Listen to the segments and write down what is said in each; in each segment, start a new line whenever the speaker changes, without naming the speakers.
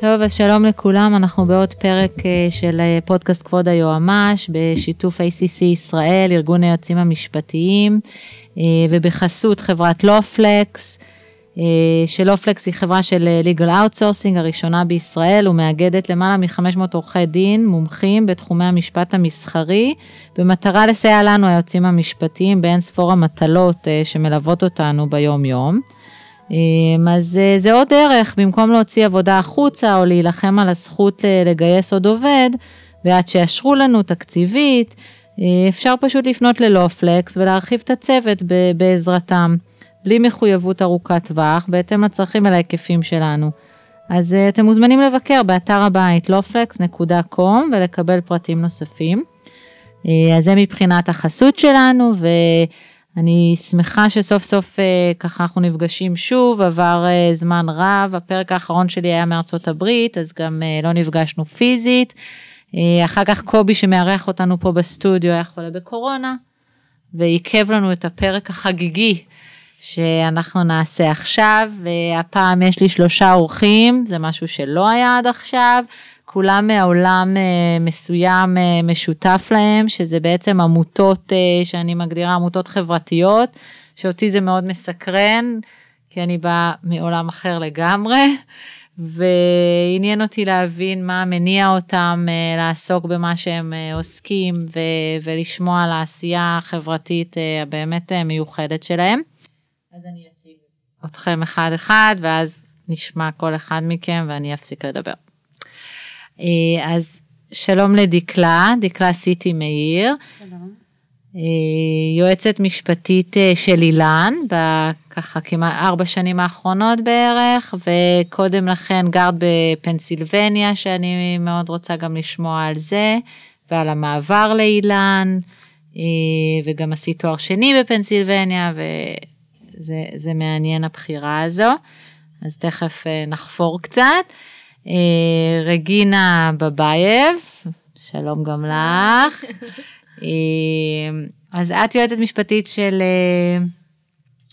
טוב, אז שלום לכולם, אנחנו בעוד פרק אה, של אה, פודקאסט כבוד היועמ"ש בשיתוף ACC ישראל, ארגון היועצים המשפטיים, אה, ובחסות חברת לופלקס, שלופלקס היא חברה של legal outsourcing הראשונה בישראל ומאגדת למעלה מ-500 עורכי דין מומחים בתחומי המשפט המסחרי, במטרה לסייע לנו היועצים המשפטיים באין ספור המטלות שמלוות אותנו ביום-יום. אמ, אז אה, זה עוד דרך, במקום להוציא עבודה החוצה או להילחם על הזכות לגייס עוד עובד, ועד שיאשרו לנו תקציבית, אה, אפשר פשוט לפנות ללופלקס ולהרחיב את הצוות בעזרתם, בלי מחויבות ארוכת טווח, בהתאם לצרכים ולהיקפים שלנו. אז אה, אתם מוזמנים לבקר באתר הבית loflex.com ולקבל פרטים נוספים. אז זה מבחינת החסות שלנו, ו... אני שמחה שסוף סוף אה, ככה אנחנו נפגשים שוב, עבר אה, זמן רב, הפרק האחרון שלי היה מארצות הברית, אז גם אה, לא נפגשנו פיזית. אחר כך קובי שמארח אותנו פה בסטודיו היה חולה בקורונה, ועיכב לנו את הפרק החגיגי שאנחנו נעשה עכשיו, והפעם יש לי שלושה אורחים, זה משהו שלא היה עד עכשיו. כולם מעולם אה, מסוים אה, משותף להם, שזה בעצם עמותות אה, שאני מגדירה עמותות חברתיות, שאותי זה מאוד מסקרן, כי אני באה מעולם אחר לגמרי, ועניין אותי להבין מה מניע אותם לעסוק במה שהם עוסקים ו- ולשמוע על העשייה החברתית הבאמת מיוחדת שלהם. אז אני אציג אתכם אחד-אחד, ואז נשמע כל אחד מכם ואני אפסיק לדבר. אה, אז שלום לדקלה, דקלה סיטי מאיר. שלום. אה, יועצת משפטית אה, של אילן, בככה כמעט ארבע שנים האחרונות בערך, וקודם לכן גרת בפנסילבניה, שאני מאוד רוצה גם לשמוע על זה, ועל המעבר לאילן, וגם עשית תואר שני בפנסילבניה, וזה מעניין הבחירה הזו, אז תכף נחפור קצת. אה, רגינה בבייב, שלום גם לך. אה, אז את יועצת משפטית של, אה,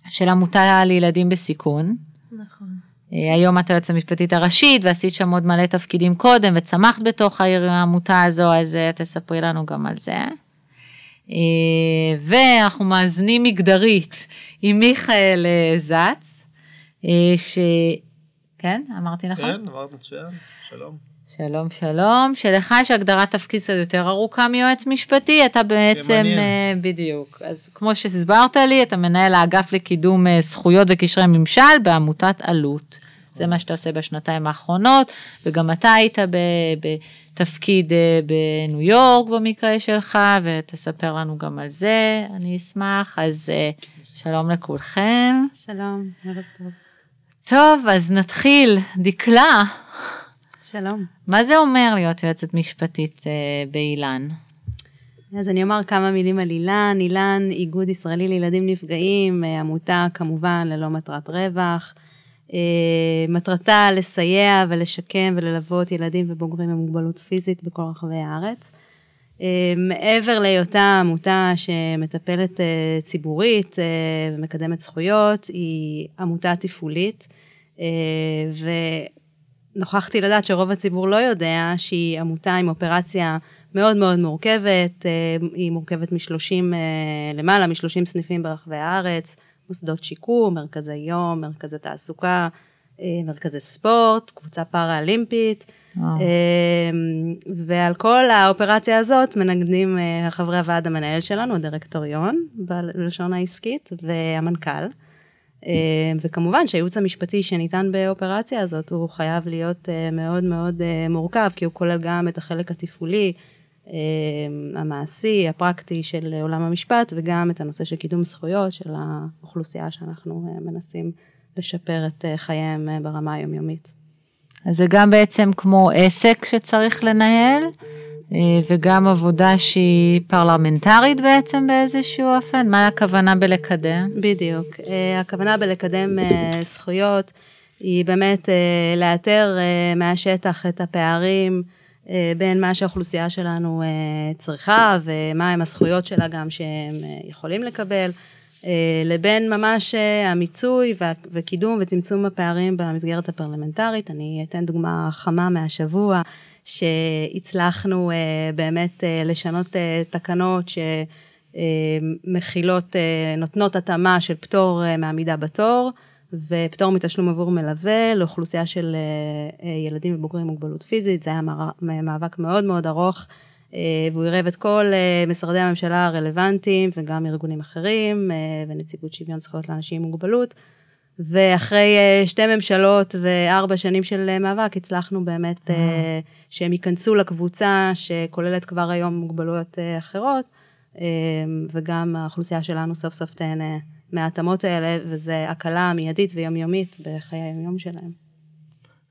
של עמותה לילדים בסיכון. נכון. היום את היועצת המשפטית הראשית ועשית שם עוד מלא תפקידים קודם וצמחת בתוך העיר העמותה הזו, אז תספרי לנו גם על זה. ואנחנו מאזנים מגדרית עם מיכאל זץ, ש... כן, אמרתי נכון?
כן, אמרת מצוין, שלום.
שלום, שלום. שלך יש הגדרת תפקיד קצת יותר ארוכה מיועץ משפטי, אתה בעצם, uh, בדיוק. אז כמו שהסברת לי, אתה מנהל האגף לקידום uh, זכויות וקשרי ממשל בעמותת עלות. זה מה שאתה עושה בשנתיים האחרונות, וגם אתה היית בתפקיד uh, בניו יורק במקרה שלך, ותספר לנו גם על זה, אני אשמח. אז uh, שלום לכולכם.
שלום, ערב טוב.
טוב, אז נתחיל. דקלה.
שלום.
מה זה אומר להיות יועצת משפטית אה, באילן?
אז אני אומר כמה מילים על אילן. אילן, איגוד ישראלי לילדים נפגעים, אה, עמותה כמובן ללא מטרת רווח. אה, מטרתה לסייע ולשקם וללוות ילדים ובוגרים עם מוגבלות פיזית בכל רחבי הארץ. אה, מעבר להיותה עמותה שמטפלת אה, ציבורית אה, ומקדמת זכויות, היא עמותה תפעולית, ונוכחתי לדעת שרוב הציבור לא יודע שהיא עמותה עם אופרציה מאוד מאוד מורכבת, היא מורכבת משלושים, למעלה משלושים סניפים ברחבי הארץ, מוסדות שיקום, מרכזי יום, מרכזי תעסוקה, מרכזי ספורט, קבוצה פארה-אולימפית. אמ, ועל כל האופרציה הזאת מנגנים אה, חברי הוועד המנהל שלנו, הדירקטוריון, בלשון העסקית, והמנכ"ל. אמ, וכמובן שהייעוץ המשפטי שניתן באופרציה הזאת, הוא חייב להיות אה, מאוד מאוד אה, מורכב, כי הוא כולל גם את החלק התפעולי, אמ, המעשי, הפרקטי של עולם המשפט, וגם את הנושא של קידום זכויות של האוכלוסייה שאנחנו מנסים לשפר את חייהם ברמה היומיומית.
אז זה גם בעצם כמו עסק שצריך לנהל, אה, וגם עבודה שהיא פרלמנטרית בעצם באיזשהו אופן? מה הכוונה בלקדם?
בדיוק. אה, הכוונה בלקדם אה, זכויות היא באמת לאתר מהשטח את הפערים בין מה שהאוכלוסייה שלנו צריכה ומה הם הזכויות שלה גם שהם יכולים לקבל. לבין ממש המיצוי וקידום וצמצום הפערים במסגרת הפרלמנטרית. אני אתן דוגמה חמה מהשבוע, שהצלחנו באמת לשנות תקנות שמכילות, נותנות התאמה של פטור מעמידה בתור. ופטור מתשלום עבור מלווה לאוכלוסייה של אה, אה, ילדים ובוגרים עם מוגבלות פיזית, זה היה מאבק מאוד מאוד ארוך, אה, והוא עירב את כל משרדי הממשלה הרלוונטיים וגם ארגונים אחרים ונציבות שוויון זכויות לאנשים עם מוגבלות. ואחרי שתי ממשלות וארבע שנים של מאבק, הצלחנו באמת mm. שהם ייכנסו לקבוצה שכוללת כבר היום מוגבלויות אחרות, וגם האוכלוסייה שלנו סוף סוף תהנה מההתאמות האלה, וזה הקלה מיידית ויומיומית בחיי היומיום שלהם.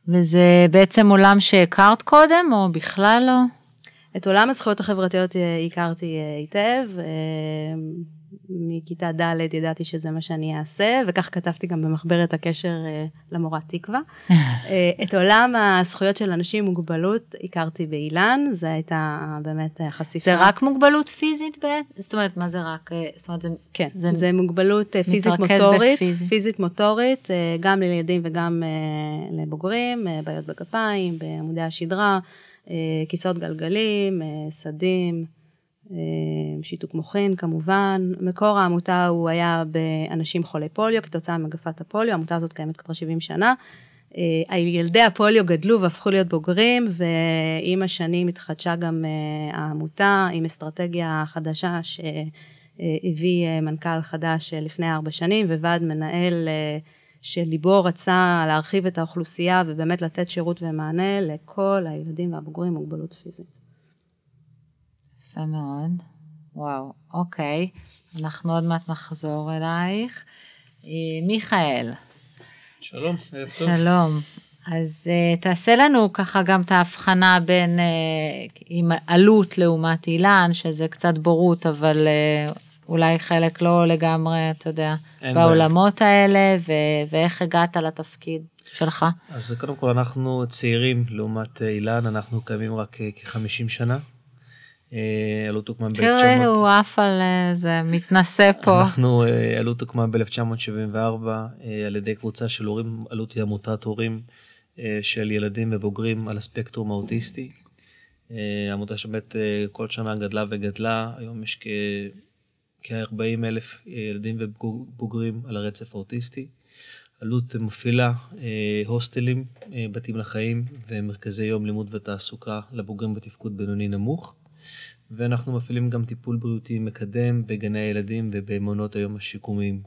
וזה בעצם עולם שהכרת קודם, או בכלל לא?
את עולם הזכויות החברתיות אה, הכרתי אה, היטב. אה, מכיתה ד' ידעתי שזה מה שאני אעשה, וכך כתבתי גם במחברת הקשר למורה תקווה. את עולם הזכויות של אנשים עם מוגבלות הכרתי באילן, זו הייתה באמת חשיפה.
זה רק מוגבלות פיזית בעצם? זאת אומרת, מה זה רק? זאת אומרת, זה...
כן, זה, זה מוגבלות פיזית מוטורית, בפיזי. פיזית מוטורית, גם לילדים וגם לבוגרים, בעיות בגפיים, בעמודי השדרה, כיסאות גלגלים, סדים. אה, שיתוק מוחין כמובן. מקור העמותה הוא היה באנשים חולי פוליו כתוצאה ממגפת הפוליו, העמותה הזאת קיימת כבר 70 שנה. אה, ילדי הפוליו גדלו והפכו להיות בוגרים, ועם השנים התחדשה גם אה, העמותה עם אסטרטגיה חדשה שהביא מנכ"ל חדש לפני ארבע שנים, וועד מנהל שליבו רצה להרחיב את האוכלוסייה ובאמת לתת שירות ומענה לכל הילדים והבוגרים עם מוגבלות פיזית.
יפה מאוד. וואו, אוקיי. אנחנו עוד מעט נחזור אלייך. אה, מיכאל.
שלום, ערב טוב.
שלום. אז uh, תעשה לנו ככה גם את ההבחנה בין uh, עם עלות לעומת אילן, שזה קצת בורות, אבל uh, אולי חלק לא לגמרי, אתה יודע, בעולמות בעיה. האלה, ו- ואיך הגעת לתפקיד שלך.
אז קודם כל אנחנו צעירים לעומת אילן, אנחנו קיימים רק כ-50 שנה. אלוט הוקמה ב-1900.
תראה, הוא עף על זה, מתנשא פה.
אנחנו, אלוט הוקמה ב-1974 על ידי קבוצה של הורים, אלוט היא עמותת הורים של ילדים ובוגרים על הספקטרום האוטיסטי. עמותה שבאמת כל שנה גדלה וגדלה, היום יש כ-40 אלף ילדים ובוגרים על הרצף האוטיסטי. אלוט מפעילה הוסטלים, בתים לחיים ומרכזי יום לימוד ותעסוקה לבוגרים בתפקוד בינוני נמוך. ואנחנו מפעילים גם טיפול בריאותי מקדם בגני הילדים ובמעונות היום השיקומיים.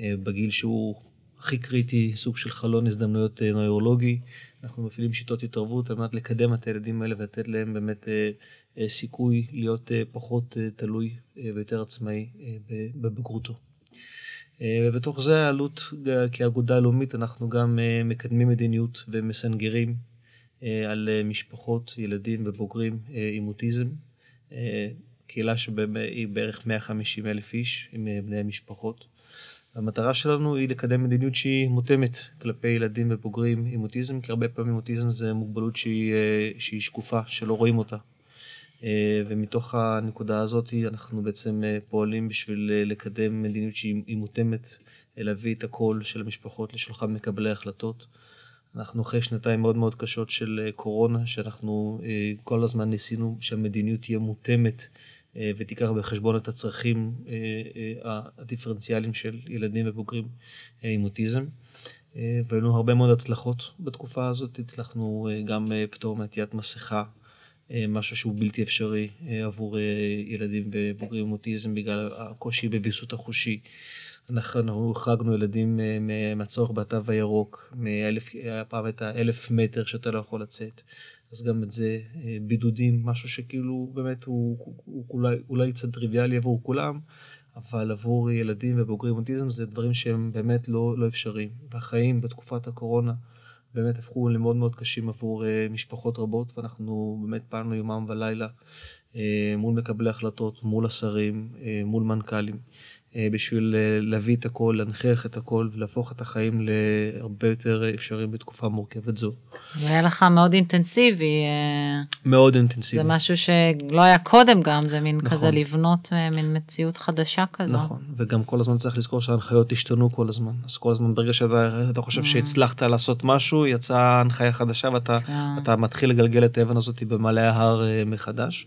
אה, בגיל שהוא הכי קריטי, סוג של חלון הזדמנויות אה, נוירולוגי. אנחנו מפעילים שיטות התערבות על מנת לקדם את הילדים האלה ולתת להם באמת אה, סיכוי להיות פחות תלוי ויותר עצמאי בבגרותו. ובתוך זה העלות, כאגודה לאומית, אנחנו גם מקדמים מדיניות ומסנגרים על משפחות, ילדים ובוגרים עם אוטיזם. קהילה שהיא בערך 150 אלף איש עם אה, בני משפחות. המטרה שלנו היא לקדם מדיניות שהיא מותאמת כלפי ילדים ובוגרים עם אוטיזם, כי הרבה פעמים אוטיזם זה מוגבלות שהיא, אה, שהיא שקופה, שלא רואים אותה. אה, ומתוך הנקודה הזאת אנחנו בעצם פועלים בשביל לקדם מדיניות שהיא מותאמת, להביא את הקול של המשפחות לשולחן מקבלי ההחלטות. אנחנו אחרי שנתיים מאוד מאוד קשות של אה, קורונה, שאנחנו אה, כל הזמן ניסינו שהמדיניות תהיה מותאמת אה, ותיקח בחשבון את הצרכים הדיפרנציאליים של ילדים ובוגרים עם אוטיזם. והיו לנו הרבה מאוד הצלחות בתקופה הזאת, הצלחנו גם פטור מעטיית מסכה, משהו שהוא בלתי אפשרי עבור ילדים ובוגרים עם אוטיזם בגלל הקושי בוויסות החושי. אנחנו החרגנו ילדים אה, מהצורך בתו הירוק, מאלף, היה פעם את האלף מטר שאתה לא יכול לצאת. אז גם את זה, אה, בידודים, משהו שכאילו באמת הוא, הוא, הוא אולי, אולי קצת טריוויאלי עבור כולם, אבל עבור ילדים ובוגרים אוטיזם זה דברים שהם באמת לא, לא אפשריים. והחיים בתקופת הקורונה באמת הפכו למאוד מאוד קשים עבור אה, משפחות רבות, ואנחנו באמת פעלנו יומם ולילה מול מקבלי החלטות, מול השרים, אה, מול מנכ"לים, אה, בשביל אה, להביא את הכל, להנכיח את הכל ולהפוך את החיים להרבה יותר אפשריים בתקופה מורכבת זו.
זה היה לך מאוד אינטנסיבי, אה,
מאוד אינטנסיבי.
זה משהו שלא היה קודם גם, זה מין
נכון.
כזה לבנות אה, מין מציאות חדשה כזו.
נכון, וגם כל הזמן צריך לזכור שההנחיות השתנו כל הזמן. אז כל הזמן ברגע שאתה אתה חושב שהצלחת לעשות משהו, יצאה הנחיה חדשה ואתה
כן.
מתחיל לגלגל את האבן הזאת במעלה ההר אה, מחדש.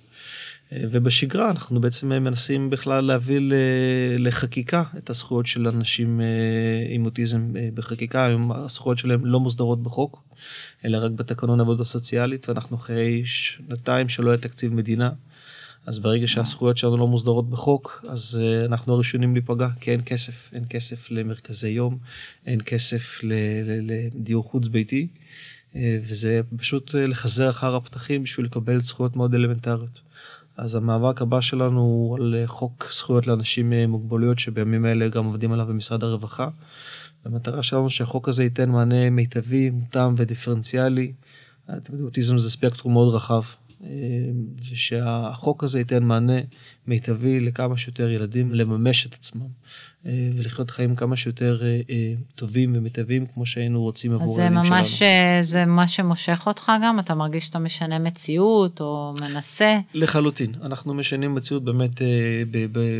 אה, ובשגרה אנחנו בעצם אה, מנסים בכלל להביא לחקיקה את הזכויות של אנשים אה, עם אוטיזם בחקיקה, היום הזכויות שלהם לא מוסדרות בחוק, אלא רק בתקנון עבודה סוציאלית, ואנחנו אחרי שנתיים שלא היה תקציב מדינה. אז ברגע שהזכויות שלנו לא מוסדרות בחוק, אז אנחנו הראשונים להיפגע, כי אין כסף. אין כסף למרכזי יום, אין כסף לדיור חוץ ביתי, uh, וזה פשוט לחזר אחר הפתחים בשביל לקבל זכויות מאוד אלמנטריות. אז המאבק הבא שלנו הוא על חוק זכויות לאנשים עם מוגבלויות, שבימים האלה גם עובדים עליו במשרד הרווחה. המטרה שלנו שהחוק הזה ייתן מענה מיטבי, מותאם ודיפרנציאלי. אתם יודעים, אוטיזם זה ספקטרום מאוד רחב, ושהחוק הזה ייתן מענה מיטבי לכמה שיותר ילדים לממש את עצמם, ולחיות חיים כמה שיותר אה, אה, טובים ומיטביים, כמו שהיינו רוצים
אז
עבור הילדים שלנו.
ממש, אה, זה מה שמושך אותך גם? אתה מרגיש שאתה משנה מציאות או מנסה?
לחלוטין. אנחנו משנים מציאות באמת אה,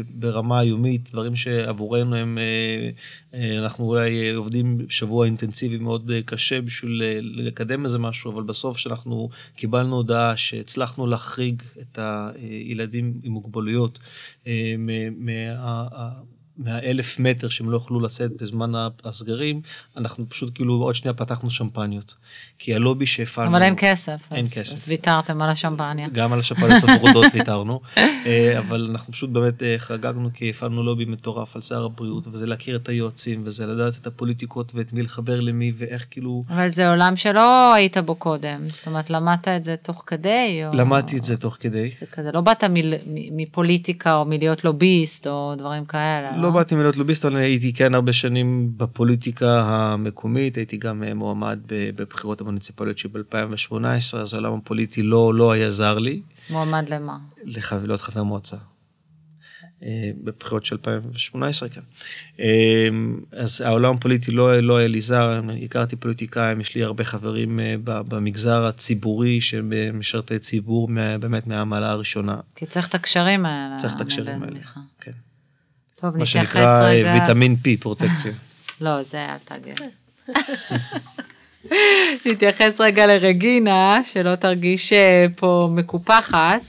ברמה היומית, דברים שעבורנו הם, אה, אה, אנחנו אולי אה, עובדים שבוע אינטנסיבי מאוד אה, קשה בשביל אה, לקדם איזה משהו, אבל בסוף כשאנחנו קיבלנו הודעה שהצלחנו להחריג את הילדים עם מוגבלויות אה, מה- מהאלף מטר שהם לא יוכלו לצאת בזמן הסגרים, אנחנו פשוט כאילו עוד שנייה פתחנו שמפניות. כי הלובי שהפעלנו...
אבל אין כסף.
אין
אז-
כסף.
אז ויתרתם על השמפניה.
גם על השפעת הוורודות ויתרנו, אה, אבל אנחנו פשוט באמת אה, חגגנו כי הפעלנו לובי מטורף על שר הבריאות, וזה להכיר את היועצים, וזה לדעת את הפוליטיקות ואת מי לחבר למי, ואיך כאילו...
אבל זה עולם שלא היית בו קודם, זאת אומרת, למדת את זה תוך כדי? או...
למדתי את זה תוך כדי.
זה כזה, לא באת מפוליטיקה או מלהיות לוביסט או דברים כאלה.
לא באתי מלהיות לוביסט, אבל הייתי כן הרבה שנים בפוליטיקה המקומית, הייתי גם אה, מועמד בבחירות המוניציפליות שב-2018, אז העולם הפוליטי לא, לא היה זר לי,
מועמד למה?
להיות חבר מועצה. אה, בבחירות של 2018, כן. אה, אז העולם הפוליטי לא, לא היה לי זר, הכרתי פוליטיקאים, יש לי הרבה חברים במגזר הציבורי שהם אה, משרתי ציבור באמת מהמעלה הראשונה.
כי צריך את הקשרים האלה.
צריך את הקשרים האלה,
טוב,
מה שנקרא אה,
רגע.
ויטמין P, פרוטקציה.
לא, זה אל תגן. נתייחס רגע לרגינה, שלא תרגיש אה, פה מקופחת,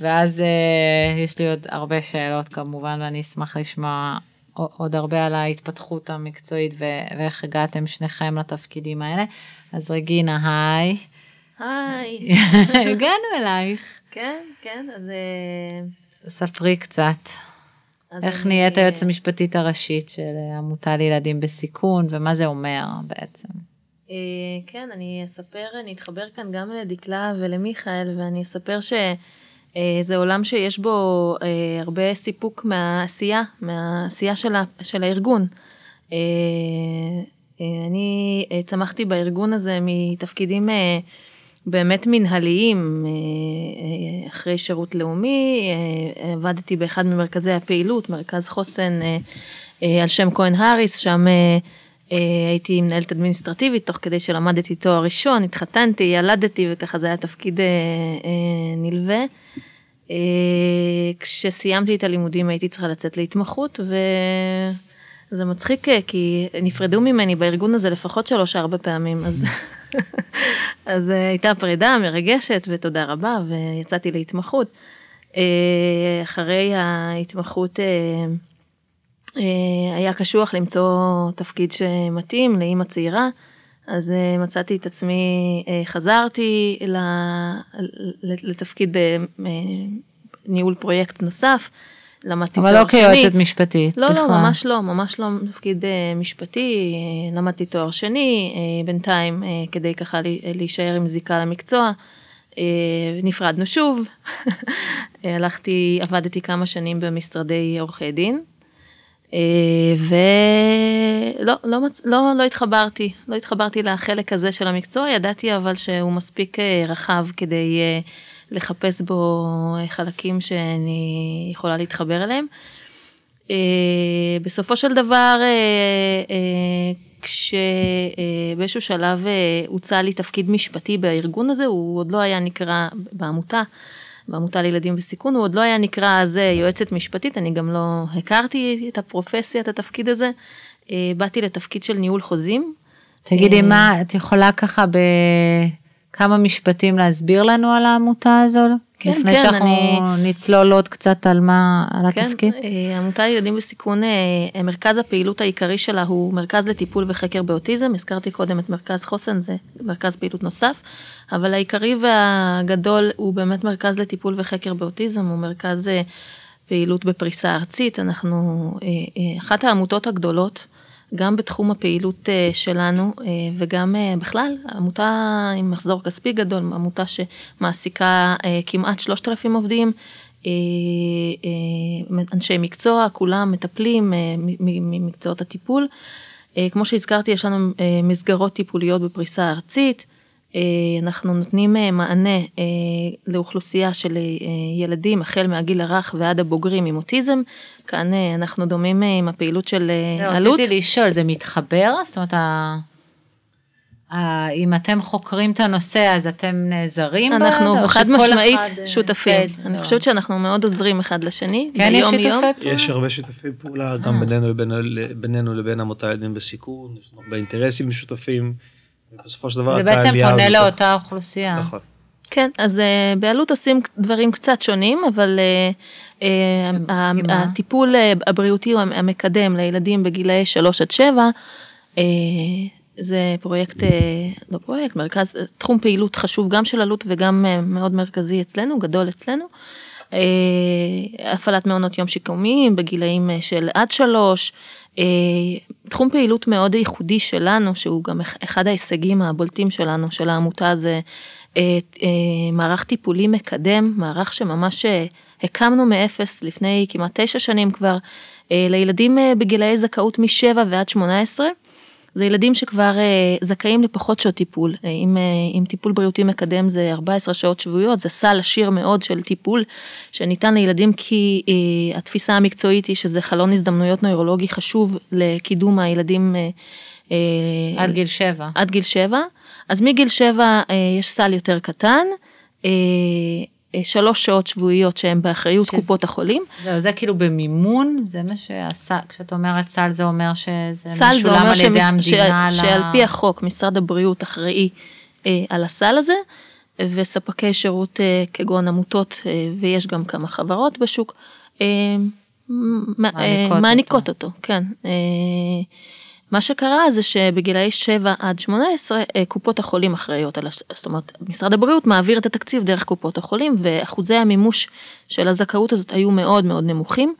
ואז אה, יש לי עוד הרבה שאלות כמובן, ואני אשמח לשמוע עוד הרבה על ההתפתחות המקצועית ו- ואיך הגעתם שניכם לתפקידים האלה. אז רגינה, היי.
היי.
הגענו אלייך.
כן, כן, אז...
ספרי קצת. איך
אני-
נהיית היועצת המשפטית הראשית של אה, עמותה לילדים בסיכון, ומה זה אומר בעצם?
אה, כן, אני אספר, אני אתחבר כאן גם לדקלה ולמיכאל, ואני אספר שזה עולם שיש בו אה, הרבה סיפוק מהעשייה, מהעשייה של, ה, של הארגון. אה, אה, אני אה, צמחתי בארגון הזה מתפקידים אה, באמת מנהליים, אה, אה, אחרי שירות לאומי, אה, עבדתי באחד ממרכזי הפעילות, מרכז חוסן על שם כהן האריס, שם הייתי מנהלת אדמיניסטרטיבית, תוך כדי שלמדתי תואר ראשון, התחתנתי, ילדתי, וככה זה היה תפקיד נלווה. כשסיימתי את הלימודים הייתי צריכה לצאת להתמחות, וזה מצחיק אה, כי נפרדו ממני בארגון הזה לפחות שלוש-ארבע פעמים, אז, אז אה, הייתה פרידה מרגשת ותודה רבה, ויצאתי להתמחות. אה, אחרי ההתמחות היה קשוח למצוא תפקיד שמתאים לאימא צעירה, אז מצאתי את עצמי, חזרתי לתפקיד ניהול פרויקט נוסף, למדתי
אבל
תואר
לא
שני.
כיועצת משפטית.
לא,
בכלל.
לא, ממש לא, ממש לא תפקיד אה, משפטי, אה, למדתי תואר שני, אה, בינתיים כדי ככה להישאר עם זיקה למקצוע, נפרדנו שוב, הלכתי, עבדתי כמה שנים במשרדי עורכי דין, ולא לא, מצ- לא, לא התחברתי, לא התחברתי לחלק הזה של המקצוע, ידעתי אבל שהוא מספיק רחב כדי לחפש בו חלקים שאני יכולה להתחבר אליהם. אה, בסופו של דבר, אה, אה, כשבאיזשהו שלב הוצע לי תפקיד משפטי בארגון הזה, הוא עוד לא היה נקרא בעמותה, בעמותה לילדים בסיכון, הוא עוד לא היה נקרא אז יועצת משפטית, אני גם לא הכרתי את הפרופסיה, את התפקיד הזה. באתי לתפקיד של ניהול חוזים.
תגידי, מה, את יכולה ככה בכמה משפטים להסביר לנו על העמותה הזו? כן, לפני כן, שאנחנו אני... נצלול עוד קצת על מה, על כן, התפקיד.
כן, עמותה לילדים בסיכון, אה, מרכז הפעילות העיקרי שלה הוא מרכז לטיפול וחקר באוטיזם, הזכרתי קודם את מרכז חוסן, זה מרכז פעילות נוסף, אבל העיקרי והגדול הוא באמת מרכז לטיפול וחקר באוטיזם, הוא מרכז אה, פעילות בפריסה ארצית, אנחנו אחת העמותות הגדולות. גם בתחום הפעילות אה, שלנו אה, וגם אה, בכלל, עמותה עם מחזור כספי גדול, עמותה שמעסיקה כמעט 3,000 עובדים, אנשי מקצוע, כולם מטפלים ממקצועות הטיפול. כמו שהזכרתי, יש לנו מסגרות טיפוליות בפריסה ארצית. אנחנו נותנים מענה לאוכלוסייה של ילדים החל מהגיל הרך ועד הבוגרים עם אוטיזם. כאן אנחנו דומים עם הפעילות של אלו"ט.
רציתי לשאול, זה מתחבר? זאת אומרת, אם אתם חוקרים את הנושא אז אתם נעזרים
בו? אנחנו חד משמעית שותפים. אני חושבת שאנחנו מאוד עוזרים אחד לשני,
ביום יום. כן, יש שיתופי
פעולה? יש הרבה שיתופי פעולה, גם בינינו לבין עמותה ילדים בסיכון, יש הרבה אינטרסים משותפים. בסופו של דבר
זה בעצם פונה לאותה אוכלוסייה.
נכון.
כן, אז uh, בעלות עושים דברים קצת שונים, אבל uh, uh, הטיפול הבריאותי המקדם לילדים בגילאי 3 עד 7, uh, זה פרויקט, uh, לא פרויקט, מרכז, תחום פעילות חשוב גם של עלות וגם uh, מאוד מרכזי אצלנו, גדול אצלנו. Uh, הפעלת מעונות יום שיקומיים בגילאים uh, של עד שלוש, תחום פעילות מאוד ייחודי שלנו, שהוא גם אחד ההישגים הבולטים שלנו, של העמותה, זה אה, אה, מערך טיפולי מקדם, מערך שממש הקמנו מאפס לפני כמעט תשע שנים כבר, לילדים בגילאי זכאות משבע ועד שמונה עשרה. זה ילדים שכבר אה, זכאים לפחות שעות טיפול. אה, אם, אה, אם טיפול בריאותי מקדם זה 14 שעות שבועיות, זה סל עשיר מאוד של טיפול שניתן לילדים כי אה, התפיסה המקצועית היא שזה חלון הזדמנויות נוירולוגי חשוב לקידום הילדים. אה,
אה עד גיל שבע.
עד גיל שבע. אז מגיל שבע אה, יש סל יותר קטן. אה, שלוש שעות שבועיות שהן באחריות שזה, קופות החולים.
זהו, זה כאילו במימון, זה מה שעשה, כשאת אומרת סל זה אומר שזה משולם על ידי המדינה.
סל זה אומר שעל פי החוק משרד הבריאות אחראי אה, על הסל הזה, וספקי שירות אה, כגון עמותות, אה, ויש גם כמה חברות בשוק, אה, מעניקות, מעניקות אותו. אותו, כן. אה, מה שקרה זה שבגילאי 7 עד 18 אה, קופות החולים אחראיות על, זאת אומרת, משרד הבריאות מעביר את התקציב דרך קופות החולים ואחוזי המימוש של הזכאות הזאת היו מאוד מאוד נמוכים.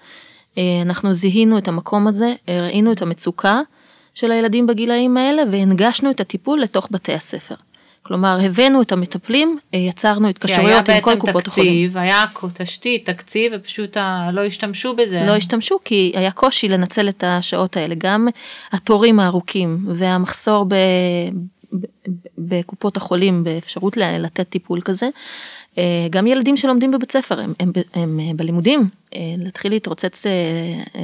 אה, אנחנו זיהינו את המקום הזה, ראינו את המצוקה של הילדים בגילאים האלה והנגשנו את הטיפול לתוך בתי הספר. כלומר, הבאנו את המטפלים, אה, יצרנו התקשרויות עם כל קופות החולים.
כי היה בעצם תקציב, היה תשתית, תקציב, ופשוט לא השתמשו בזה.
לא השתמשו כי היה קושי לנצל את השעות האלה. גם התורים הארוכים והמחסור ב... בקופות החולים באפשרות לתת טיפול כזה, אה, גם ילדים שלומדים בבית ספר, הם, הם, הם, אה, בלימודים, אה, להתחיל להתרוצץ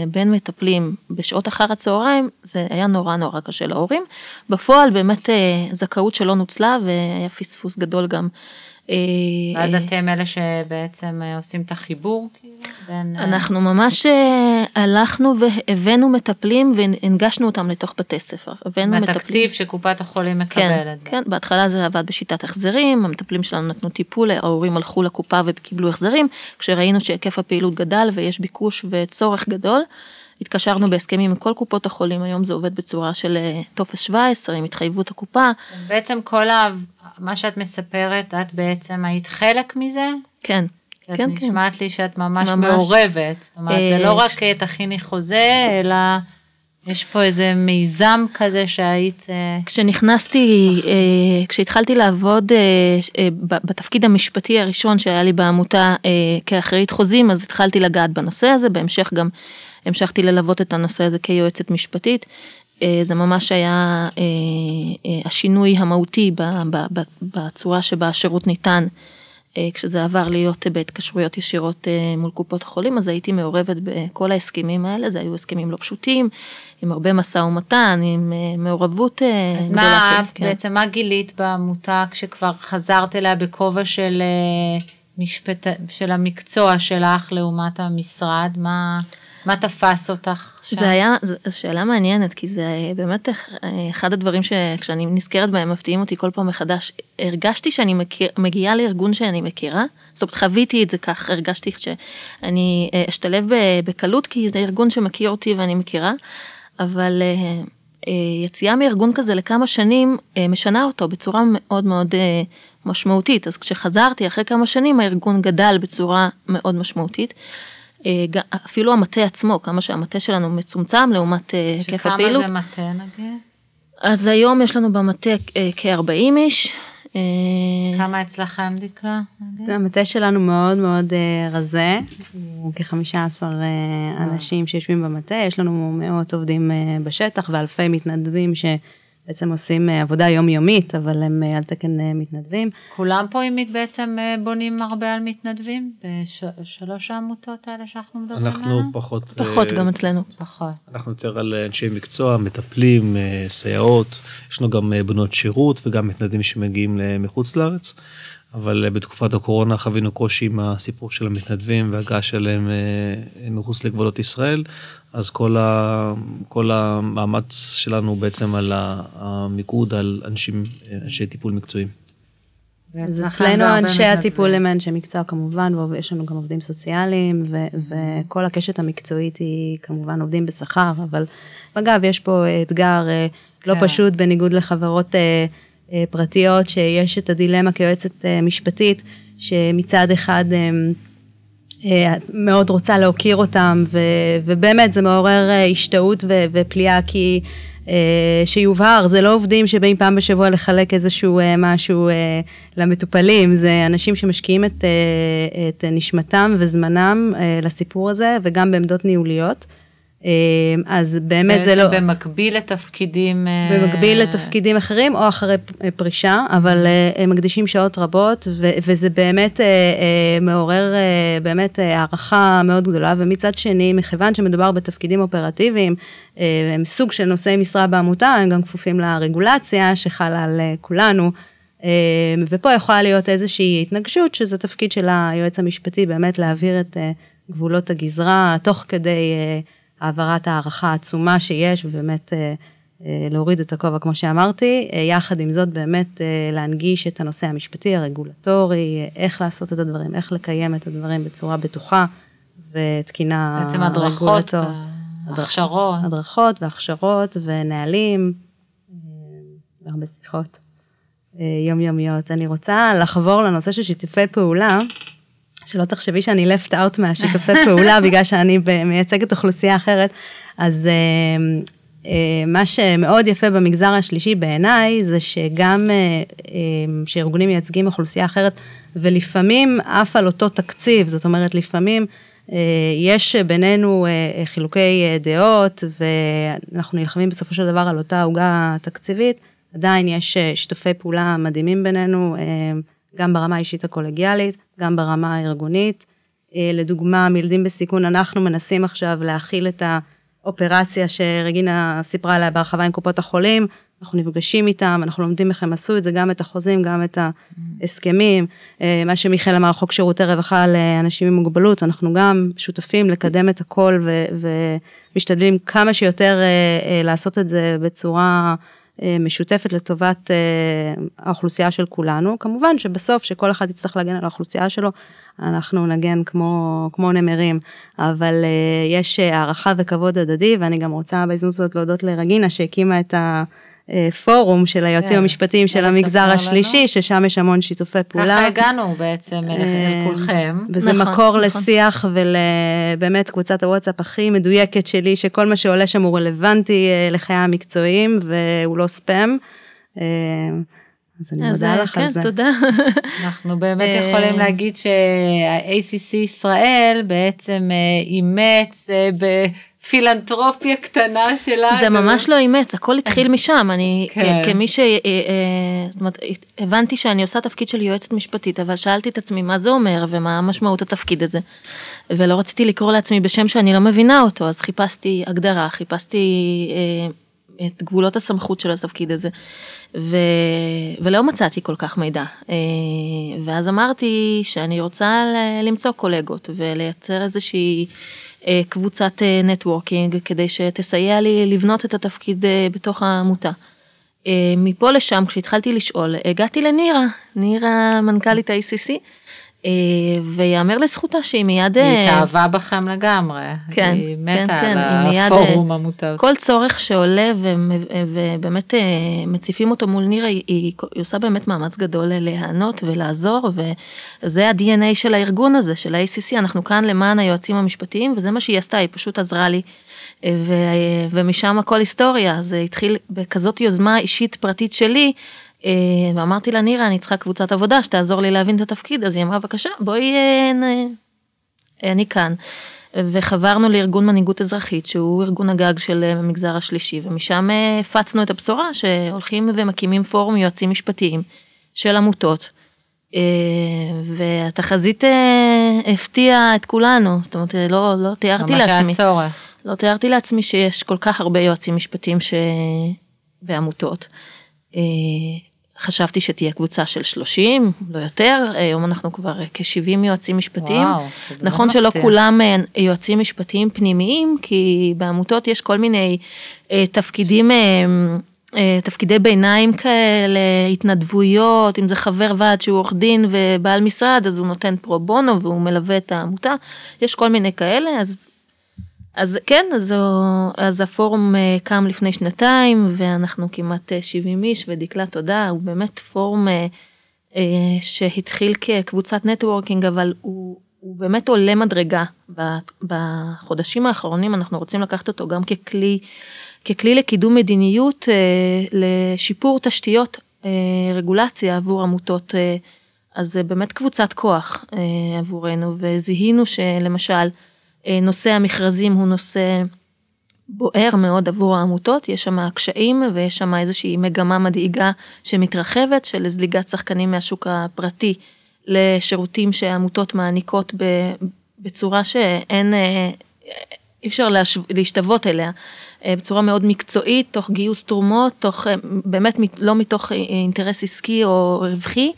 בין מטפלים בשעות אחר הצהריים, זה היה נורא נורא קשה להורים. בפועל באמת זכאות שלא נוצלה והיה פספוס גדול גם
אה, ואז אתם אלה שבעצם אה, עושים את החיבור? בין...
אה, אנחנו ממש הלכנו והבאנו מטפלים והנגשנו אותם לתוך בתי ספר.
מהתקציב שקופת החולים מקבלת.
כן, כן, בהתחלה זה עבד בשיטת החזרים, המטפלים שלנו נתנו טיפול, ההורים הלכו לקופה וקיבלו החזרים, כשראינו שהיקף הפעילות גדל ויש ביקוש וצורך גדול. התקשרנו בהסכמים עם כל קופות החולים, היום זה עובד בצורה של טופס 17 עם התחייבות הקופה.
אז בעצם כל ה... מה שאת מספרת, את בעצם היית חלק מזה?
כן.
כן, כן. נשמעת לי שאת ממש, ממש מעורבת, זאת אומרת, זה לא רק תכיני חוזה, אלא יש פה איזה מיזם כזה שהיית... אה,
כשנכנסתי, אה, כשהתחלתי לעבוד אה, בתפקיד המשפטי הראשון שהיה לי בעמותה כאחראית חוזים, אז התחלתי לגעת בנושא הזה, בהמשך גם המשכתי ללוות את הנושא הזה כיועצת משפטית. אה, זה ממש היה אה, אה, השינוי המהותי בצורה שבה השירות ניתן אה, כשזה עבר להיות בהתקשרויות ישירות אה, מול קופות החולים, אז הייתי מעורבת בכל ההסכמים האלה, זה היו הסכמים לא פשוטים, עם הרבה משא ומתן, עם אה, מעורבות גדולה
אז מה אהבת כן. בעצם, מה גילית בעמותה כשכבר חזרת אליה בכובע של משפט, של המקצוע שלך לעומת המשרד? מה... מה תפס אותך
שם? זה היה, זו שאלה מעניינת, כי זה באמת אחד הדברים שכשאני נזכרת בהם מפתיעים אותי כל פעם מחדש. הרגשתי שאני מכיר, מגיעה לארגון שאני מכירה, זאת אומרת חוויתי את זה כך, הרגשתי שאני אה, אשתלב בקלות, כי זה ארגון שמכיר אותי ואני מכירה, אבל אה, אה, יציאה מארגון כזה לכמה שנים משנה אותו בצורה מאוד מאוד משמעותית. אז כשחזרתי אחרי כמה שנים הארגון גדל בצורה מאוד משמעותית. אה, אפילו המטה עצמו, כמה שהמטה שלנו מצומצם לעומת אה, היקף הפעילות.
שכמה זה מטה נגיד?
אז היום יש לנו במטה אה, כ-40 איש.
כמה אצלכם דקלה?
המטה שלנו מאוד מאוד רזה, הוא כ-15 אנשים שיושבים במטה, יש לנו מאות עובדים בשטח ואלפי מתנדבים ש... בעצם עושים אה, עבודה יומיומית, אבל הם אה, על תקן אה, מתנדבים.
כולם פה עימית בעצם בונים הרבה על מתנדבים? בשלוש העמותות האלה שאנחנו מדברים עליהן?
אנחנו פחות.
פחות גם אצלנו.
פחות.
אנחנו יותר על אנשי מקצוע, מטפלים, סייעות, יש לנו גם בנות שירות וגם מתנדבים שמגיעים מחוץ לארץ. אבל בתקופת הקורונה חווינו קושי עם הסיפור של המתנדבים והגעה שלהם מחוץ לגבולות ישראל, אז כל, ה, כל המאמץ שלנו בעצם על המיקוד על אנשים, אנשי טיפול מקצועיים.
אז אצלנו אנשי הטיפול הם אנשי מקצוע כמובן, ויש לנו גם עובדים סוציאליים, ו- וכל הקשת המקצועית היא כמובן עובדים בשכר, אבל אגב, יש פה אתגר אה, לא כן. פשוט, בניגוד לחברות אה, אה, פרטיות, שיש את הדילמה כיועצת משפטית, שמצד אחד מאוד רוצה להוקיר אותם, ו, ובאמת זה מעורר אה, השתאות ו, ופליאה, כי אה, שיובהר, זה לא עובדים שבאים פעם בשבוע לחלק איזשהו משהו למטופלים, זה אנשים שמשקיעים את, את נשמתם וזמנם לסיפור הזה, וגם בעמדות ניהוליות. אה, אז באמת זה לא...
בעצם במקביל לתפקידים...
אה, במקביל לתפקידים אחרים או אחרי פרישה, אבל אה, הם מקדישים שעות רבות, וזה באמת מעורר באמת הערכה מאוד גדולה, ומצד שני, מכיוון שמדובר בתפקידים אופרטיביים, הם סוג של נושאי משרה בעמותה, הם גם כפופים לרגולציה שחלה על כולנו. ופה יכולה להיות איזושהי התנגשות, שזה תפקיד של היועץ המשפטי, באמת להעביר את גבולות הגזרה, תוך כדי העברת הערכה העצומה שיש, ובאמת אה, אה, להוריד את הכובע, כמו שאמרתי, אה, יחד עם זאת באמת להנגיש את הנושא המשפטי, הרגולטורי, איך לעשות את הדברים, איך לקיים את הדברים בצורה בטוחה ותקינה
בעצם הדרכות, הכשרות.
הדרכות והכשרות ונהלים, והרבה שיחות יומיומיות. אני רוצה לחבור לנושא של שיתופי פעולה. שלא תחשבי שאני left out מהשיתופי פעולה בגלל שאני מייצגת אוכלוסייה אחרת, אז uh, uh, מה שמאוד יפה במגזר השלישי בעיניי זה שגם uh, שארגונים מייצגים אוכלוסייה אחרת ולפעמים אף על אותו תקציב, זאת אומרת לפעמים יש בינינו חילוקי דעות ואנחנו נלחמים בסופו של דבר על אותה עוגה תקציבית, עדיין יש שיתופי פעולה מדהימים בינינו. גם ברמה האישית הקולגיאלית, גם ברמה הארגונית. אה, לדוגמה, מילדים בסיכון, אנחנו מנסים עכשיו להכיל את האופרציה שרגינה סיפרה עליה בהרחבה עם קופות החולים, אנחנו נפגשים איתם, אנחנו לומדים איך הם עשו את זה, גם את החוזים, גם את ההסכמים. אה, מה שמיכאל אמר, חוק שירותי רווחה לאנשים עם מוגבלות, אנחנו גם שותפים לקדם את הכל ומשתדלים כמה שיותר אה, לעשות את זה בצורה אה, משותפת לטובת אה, האוכלוסייה של כולנו. כמובן שבסוף, שכל אחד יצטרך להגן על האוכלוסייה שלו, אנחנו נגן כמו, כמו נמרים, אבל אה, יש הערכה וכבוד הדדי, ואני גם רוצה בהזדמנות הזאת להודות לרגינה שהקימה את ה... פורום של היועצים כן, המשפטיים של המגזר השלישי, ששם יש המון שיתופי פעולה.
ככה הגענו בעצם אל כולכם.
וזה נכון, מקור נכון. לשיח ולבאמת קבוצת הוואטסאפ הכי מדויקת שלי, שכל מה שעולה שם הוא רלוונטי לחיי המקצועיים והוא לא ספאם. אז אני מודה לך
כן,
על זה.
כן, תודה.
אנחנו באמת יכולים להגיד שה-ACC ישראל בעצם אימץ פילנטרופיה קטנה שלנו.
זה ממש לא אימץ, הכל התחיל משם, אני
כן.
כ- כמי ש... אה, אה, זאת אומרת, הבנתי שאני עושה תפקיד של יועצת משפטית, אבל שאלתי את עצמי מה זה אומר ומה משמעות התפקיד הזה. ולא רציתי לקרוא לעצמי בשם שאני לא מבינה אותו, אז חיפשתי הגדרה, חיפשתי אה, את גבולות הסמכות של התפקיד הזה, ו... ולא מצאתי כל כך מידע. אה, ואז אמרתי שאני רוצה למצוא קולגות ולייצר איזושהי... אה, קבוצת נטוורקינג כדי שתסייע לי לבנות את התפקיד אה, בתוך העמותה. אה, מפה לשם כשהתחלתי לשאול הגעתי לנירה, נירה מנכ"לית ה-ACC ויאמר לזכותה שהיא מיד
היא
אה,
התאהבה בכם לגמרי.
כן,
היא
כן,
מתה
כן,
על
היא מיד,
הפורום עמותות.
כל צורך שעולה ובאמת אה, מציפים אותו מול נירה, היא, היא, היא עושה באמת מאמץ גדול להיענות ולעזור, וזה ה-DNA של הארגון הזה, של ה-ACC, אנחנו כאן למען היועצים המשפטיים, וזה מה שהיא עשתה, היא פשוט עזרה לי, אה, ו, ומשם הכל היסטוריה, זה התחיל בכזאת יוזמה אישית פרטית שלי, אה, ואמרתי לה, נירה, אני צריכה קבוצת עבודה שתעזור לי להבין את התפקיד, אז היא אמרה, בבקשה, בואי אה, נ- אני כאן. וחברנו לארגון מנהיגות אזרחית שהוא ארגון הגג של אה, המגזר השלישי ומשם אה, הפצנו את הבשורה שהולכים ומקימים פורום יועצים משפטיים של עמותות. אה, והתחזית אה, הפתיעה את כולנו, זאת אומרת אה, לא, לא תיארתי
ממש היה
לעצמי,
צורך.
לא תיארתי לעצמי שיש כל כך הרבה יועצים משפטיים ש... בעמותות. חשבתי שתהיה קבוצה של 30, לא יותר, היום אנחנו כבר אה, כ-70 יועצים משפטיים.
וואו,
נכון שלא
מפתיע.
כולם אה, יועצים משפטיים פנימיים, כי בעמותות יש כל מיני אה, תפקידים, אה, תפקידי ביניים כאלה, התנדבויות, אם זה חבר ועד שהוא עורך דין ובעל משרד, אז הוא נותן פרו בונו והוא מלווה את העמותה, יש כל מיני כאלה, אז אז כן, אז, אז הפורום אה, קם לפני שנתיים ואנחנו כמעט אה, 70 איש ודקלה תודה, הוא באמת פורום אה, אה, שהתחיל כקבוצת נטוורקינג אבל הוא, הוא באמת עולה מדרגה. בחודשים האחרונים אנחנו רוצים לקחת אותו גם ככלי, ככלי לקידום מדיניות אה, לשיפור תשתיות אה, רגולציה עבור עמותות. אה, אז זה באמת קבוצת כוח אה, עבורנו וזיהינו שלמשל אה, נושא המכרזים הוא נושא בוער מאוד עבור העמותות, יש שם קשיים ויש שם איזושהי מגמה מדאיגה שמתרחבת של זליגת שחקנים מהשוק הפרטי לשירותים שהעמותות מעניקות בצורה שאין, אה, אי אפשר להשתוות אליה, אה, בצורה מאוד מקצועית, תוך גיוס תרומות, תוך אה, באמת מת- לא מתוך אה, אינטרס עסקי או רווחי,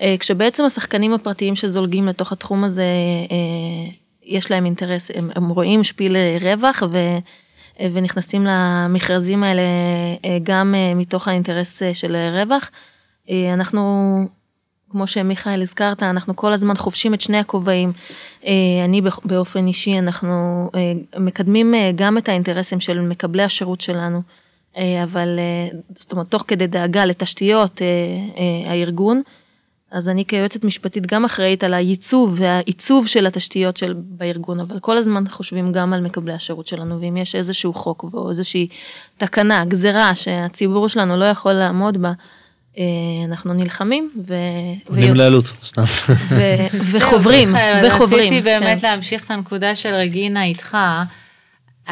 אה, כשבעצם השחקנים הפרטיים שזולגים לתוך התחום הזה, אה, יש להם אינטרס, הם, הם רואים שפיל אה, רווח ו, אה, ונכנסים למכרזים האלה אה, גם מתוך האינטרס של רווח. אנחנו, כמו שמיכאל הזכרת, אנחנו כל הזמן חובשים את שני הכובעים. אני באופ- באופן אישי, אנחנו מקדמים גם את האינטרסים של מקבלי השירות שלנו, אבל זאת אומרת, תוך כדי דאגה לתשתיות הארגון. אז אני כיועצת משפטית גם אחראית על הייצוב והעיצוב של התשתיות של בארגון, אבל כל הזמן חושבים גם על מקבלי השירות שלנו, ואם יש איזשהו חוק או איזושהי תקנה, גזירה שהציבור שלנו לא יכול לעמוד בה, אה, אנחנו נלחמים ו...
עונים לעלות, סתם.
וחוברים, וחוברים.
רציתי באמת
כן.
להמשיך את הנקודה של רגינה איתך.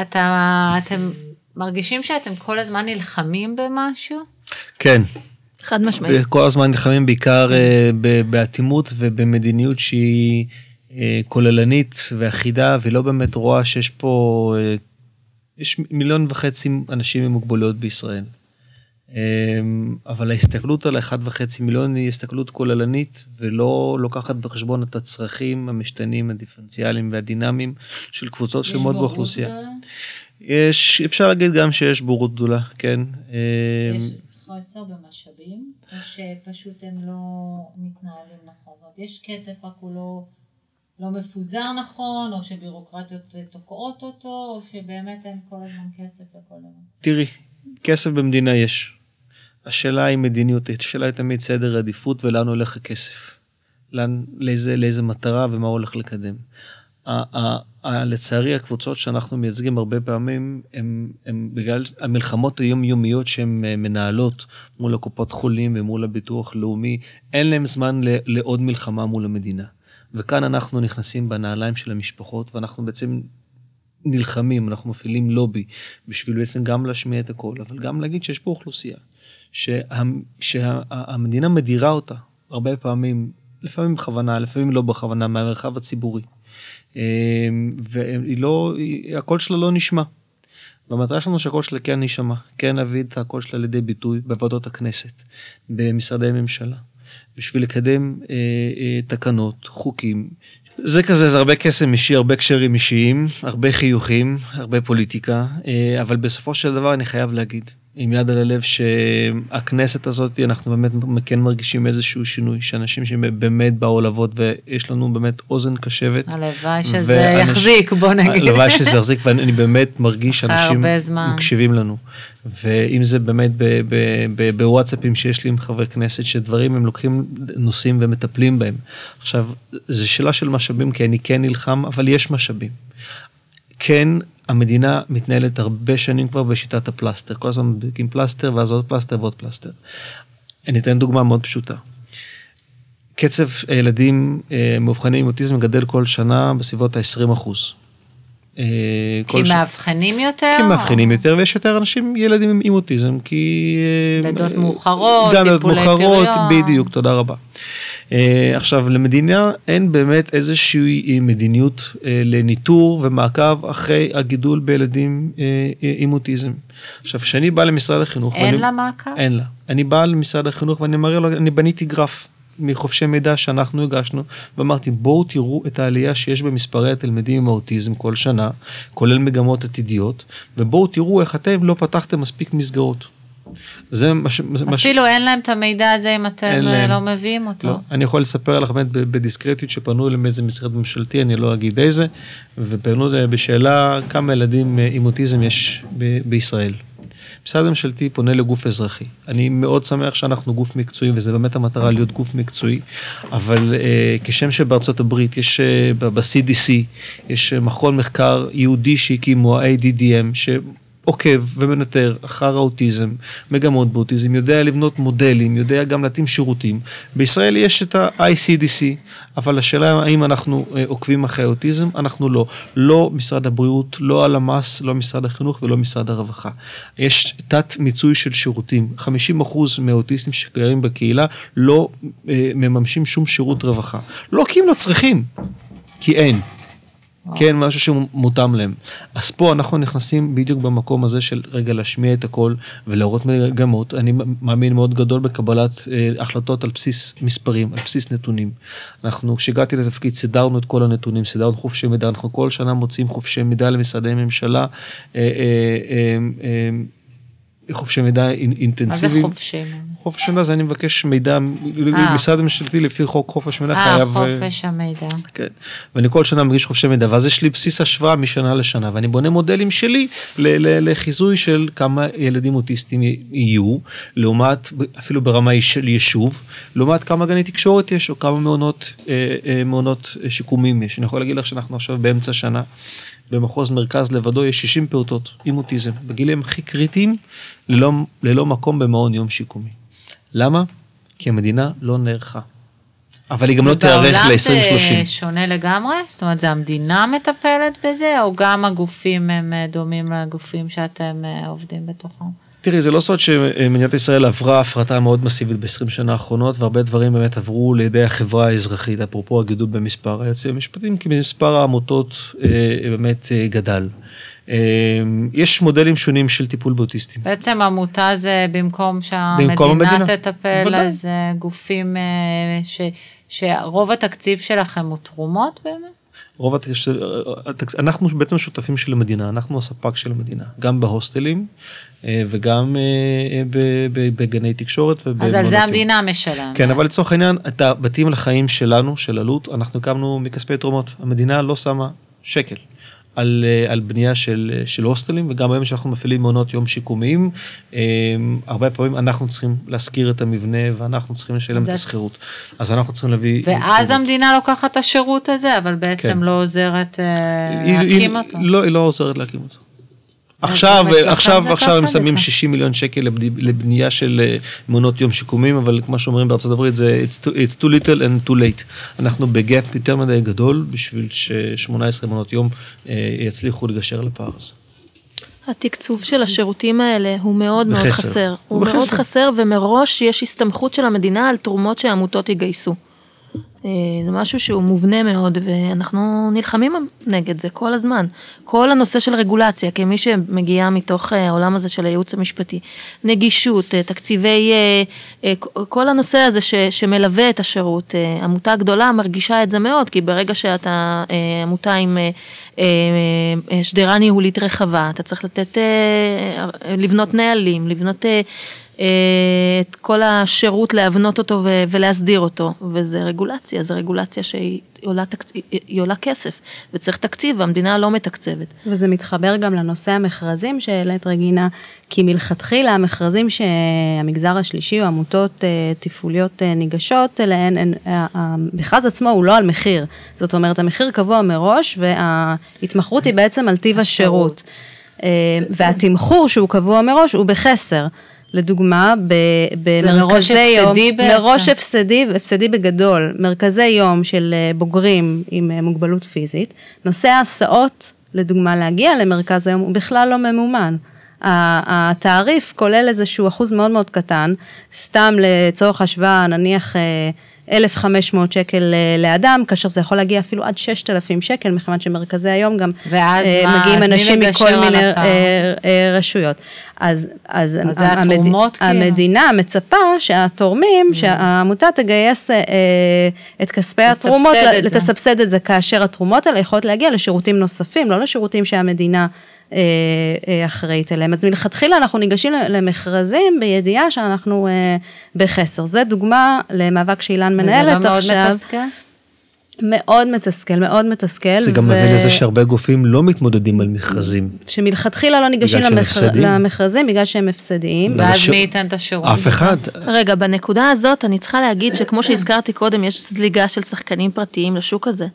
אתם מרגישים שאתם כל הזמן נלחמים במשהו?
כן,
חד משמעית.
כל הזמן נלחמים בעיקר אה, באטימות ובמדיניות שהיא אה, כוללנית ואחידה, ולא באמת רואה שיש פה, אה, יש מיליון וחצי אנשים עם מוגבלויות בישראל. אה, אבל ההסתכלות על האחד וחצי מיליון היא הסתכלות כוללנית ולא לוקחת בחשבון את הצרכים המשתנים, הדיפרנציאליים והדינמיים של קבוצות שלמות באוכלוסייה. יש, אפשר להגיד גם שיש בורות גדולה, כן.
יש חוסר במשאבים, או שפשוט הם לא מתנהלים נכון? זאת אומרת, יש כסף רק הוא לא, לא מפוזר נכון, או שבירוקרטיות תוקעות אותו, או שבאמת אין כל הזמן כסף לכל דבר.
תראי, כסף במדינה יש. השאלה היא מדיניות, השאלה היא תמיד סדר עדיפות ולאן הולך הכסף. לאיזה, לאיזה מטרה ומה הולך לקדם. לצערי הקבוצות שאנחנו מייצגים הרבה פעמים הם, הם בגלל המלחמות היומיומיות שהן אה, מנהלות מול הקופות חולים ומול הביטוח לאומי, אין להם זמן לעוד מלחמה מול המדינה. וכאן אנחנו נכנסים בנעליים של המשפחות ואנחנו בעצם נלחמים, אנחנו מפעילים לובי בשביל בעצם גם להשמיע את הקול, אבל גם להגיד שיש פה אוכלוסייה, שה, שהמדינה מדירה אותה הרבה פעמים, לפעמים בכוונה, לפעמים לא בכוונה, מהמרחב הציבורי. והיא לא, הקול שלה לא נשמע. והמטרה שלנו שהקול שלה כן נשמע, כן להביא את הקול שלה לידי ביטוי בוועדות הכנסת, במשרדי ממשלה, בשביל לקדם אה, אה, תקנות, חוקים. זה כזה, זה הרבה קסם אישי, הרבה קשרים אישיים, הרבה חיוכים, הרבה פוליטיקה, אה, אבל בסופו של דבר אני חייב להגיד, עם יד על הלב שהכנסת הזאת, אנחנו באמת כן מרגישים איזשהו שינוי, שאנשים שבאמת באו לעבוד ויש לנו באמת אוזן קשבת.
הלוואי שזה ואנש... יחזיק, בוא נגיד.
הלוואי שזה יחזיק, ואני באמת מרגיש שאנשים מקשיבים לנו. ואם זה באמת בוואטסאפים שיש לי עם חברי כנסת, שדברים הם לוקחים נושאים ומטפלים בהם. עכשיו, זו שאלה של משאבים, כי אני כן נלחם, אבל יש משאבים. כן, המדינה מתנהלת הרבה שנים כבר בשיטת הפלסטר, כל הזמן מדביקים פלסטר ואז עוד פלסטר ועוד פלסטר. אני אתן דוגמה מאוד פשוטה. קצב הילדים אה, מאובחנים עם אוטיזם גדל כל שנה בסביבות ה-20 אחוז.
אה, כי מאבחנים יותר?
כי מאבחנים יותר ויש יותר אנשים, ילדים עם אוטיזם, כי...
אה, לידות מאוחרות, טיפולי
פריון. בדיוק, תודה רבה. Uh, עכשיו למדינה אין באמת איזושהי מדיניות uh, לניטור ומעקב אחרי הגידול בילדים עם אוטיזם. עכשיו כשאני בא למשרד החינוך,
אין ואני, לה מעקב?
אין לה. אני בא למשרד החינוך ואני מראה לו, אני בניתי גרף מחופשי מידע שאנחנו הגשנו ואמרתי בואו תראו את העלייה שיש במספרי התלמידים עם האוטיזם כל שנה, כולל מגמות עתידיות, ובואו תראו איך אתם לא פתחתם מספיק מסגרות.
זה מה ש... אפילו אין להם את המידע הזה אם אתם לא מביאים אותו. לא.
אני יכול לספר לך באמת בדיסקרטיות שפנו אליהם איזה משרד ממשלתי, אני לא אגיד איזה, ופנו בשאלה כמה ילדים אה, עם אוטיזם יש ב- בישראל. משרד ממשלתי פונה לגוף אזרחי. אני מאוד שמח שאנחנו גוף מקצועי, וזה באמת המטרה להיות גוף מקצועי, אבל uh, כשם שבארצות הברית יש uh, ב-CDC, יש מכון מחקר יהודי שהקימו, ה-ADDM, עוקב ומנטר אחר האוטיזם, מגמות באוטיזם, יודע לבנות מודלים, יודע גם להתאים שירותים. בישראל יש את ה-ICDC, אבל השאלה האם אנחנו אה, עוקבים אחרי האוטיזם, אנחנו לא. לא משרד הבריאות, לא הלמ"ס, לא משרד החינוך ולא משרד הרווחה. יש תת מיצוי של שירותים. 50% מהאוטיסטים שגרים בקהילה לא אה, מממשים שום שירות רווחה. לא כי הם לא צריכים, כי אין. כן, משהו שמותאם להם. אז פה אנחנו נכנסים בדיוק במקום הזה של רגע להשמיע את הכל ולהראות מגמות. אני מאמין מאוד גדול בקבלת אה, החלטות על בסיס מספרים, על בסיס נתונים. אנחנו, כשהגעתי לתפקיד, סידרנו את כל הנתונים, סידרנו חופשי מידע, אנחנו כל שנה מוצאים חופשי מידע למשרדי ממשלה. אה, אה, אה, אה, חופשי מידע אינטנסיביים.
מה זה חופשי?
חופש מידע זה אני מבקש מידע, אה. משרד ממשלתי לפי חוק חופש מידע
אה, חייב... אה, חופש המידע.
כן, ואני כל שנה מגיש חופשי מידע, ואז יש לי בסיס השוואה משנה לשנה, ואני בונה מודלים שלי לחיזוי של כמה ילדים אוטיסטים יהיו, לעומת, אפילו ברמה של יישוב, לעומת כמה גני תקשורת יש, או כמה מעונות, מעונות שיקומיים יש. אני יכול להגיד לך שאנחנו עכשיו באמצע שנה. במחוז מרכז לבדו יש 60 פעוטות עם אוטיזם, בגילים הכי קריטיים, ללא, ללא מקום במעון יום שיקומי. למה? כי המדינה לא נערכה. אבל היא גם לא תיערך ל-2030. ובעולם
זה שונה לגמרי? זאת אומרת, זה המדינה מטפלת בזה, או גם הגופים הם אה, דומים לגופים שאתם אה, עובדים בתוכם?
תראי, זה לא סוד שמדינת ישראל עברה הפרטה מאוד מסיבית ב-20 שנה האחרונות, והרבה דברים באמת עברו לידי החברה האזרחית, אפרופו הגידול במספר היועצים המשפטיים, כי מספר העמותות אה, באמת אה, גדל. אה, יש מודלים שונים של טיפול באוטיסטים.
בעצם עמותה זה במקום שהמדינה במקום תטפל, ודאי. אז גופים ש, שרוב התקציב שלכם הוא תרומות באמת?
רוב התקציב, אנחנו בעצם שותפים של המדינה, אנחנו הספק של המדינה, גם בהוסטלים אה, וגם אה, בגני תקשורת.
אז על זה המדינה משלמת.
כן, אבל לצורך העניין, את הבתים לחיים שלנו, של עלות, אנחנו הקמנו מכספי תרומות. המדינה לא שמה שקל. על, אה, על בנייה של, של הוסטלים וגם היום שאנחנו מפעילים מעונות יום שיקומיים, הרבה פעמים אנחנו צריכים להשכיר את המבנה ואנחנו צריכים לשלם את השכירות. אז אנחנו צריכים להביא...
ואז תרומות. המדינה לוקחת את השירות הזה, אבל בעצם כן. לא עוזרת היא, להקים היא, אותו.
לא, היא לא עוזרת להקים אותו. עכשיו, עכשיו, עכשיו הם שמים
וככה.
60 מיליון שקל לבני- לבנייה של אה, מעונות יום שיקומיים, אבל כמו שאומרים בארצות הברית, זה it's too, it's too little and too late. אנחנו בגאפ יותר מדי גדול בשביל ש-18 מעונות יום אה, יצליחו לגשר על הפער הזה.
התקצוב של השירותים האלה הוא מאוד מאוד
בחסר.
חסר.
הוא
הוא מאוד. חסר, ומראש יש הסתמכות של המדינה על תרומות שעמותות יגייסו. אה, זה משהו שהוא מובנה מאוד, ואנחנו נלחמים נגד זה כל הזמן. כל הנושא של רגולציה, כמי שמגיעה מתוך אה, העולם הזה של הייעוץ המשפטי, נגישות, אה, תקציבי, כל הנושא הזה ש, שמלווה את השירות, עמותה גדולה מרגישה את זה מאוד, כי ברגע שאתה עמותה עם שדרה ניהולית רחבה, אתה צריך לתת, לבנות נהלים, לבנות... אה, את כל השירות להבנות אותו ו- ולהסדיר אותו, וזה רגולציה, זו רגולציה שהיא עולה, תקצ... היא עולה כסף, וצריך תקציב, והמדינה לא מתקצבת.
וזה מתחבר גם לנושא המכרזים שהעלית רגינה, כי מלכתחילה המכרזים שהמגזר השלישי או עמותות אה, תפעוליות אה, ניגשות אליהן, המכרז עצמו הוא לא על מחיר. זאת אומרת, המחיר קבוע מראש, וההתמחרות היא בעצם על טיב השירות. והתמחור שהוא קבוע מראש הוא בחסר. לדוגמה, ב-
זה מראש
במרכזי יום,
הפסדי בעצם.
מראש הפסדי, הפסדי בגדול, מרכזי יום של אה, בוגרים עם אה, מוגבלות פיזית, נושא ההסעות, לדוגמה, להגיע למרכז היום, הוא בכלל לא ממומן. התעריף כולל איזשהו אחוז מאוד מאוד קטן, סתם לצורך השוואה, נניח אה, 1,500 שקל אה, לאדם, כאשר זה יכול להגיע אפילו עד 6,000 שקל, מכיוון שמרכזי היום גם
ואז
אה,
מה?
מגיעים אנשים מכל מיני? אה, רשויות. אז, אז,
אז זה התרומות, כאילו?
המדינה מצפה שהתורמים, שהעמותה תגייס אה, את כספי
תסבסד
התרומות,
את זה.
לתסבסד את זה, כאשר התרומות האלה יכולות להגיע לשירותים נוספים, לא לשירותים שהמדינה אחראית אליהם. אז מלכתחילה אנחנו ניגשים למכרזים בידיעה שאנחנו אה, בחסר. זה דוגמה למאבק שאילן מנהלת
וזה לא מאוד
עכשיו.
מתסכל?
מאוד מתסכל, מאוד מתסכל.
זה גם מביא לזה שהרבה גופים לא מתמודדים על מכרזים.
שמלכתחילה לא ניגשים למכר... למכרזים בגלל שהם הפסדיים.
ואז
ש-
מי ייתן את השירות?
אף אחד.
רגע, בנקודה הזאת אני צריכה להגיד שכמו שהזכרתי קודם, יש זליגה של שחקנים פרטיים לשוק הזה.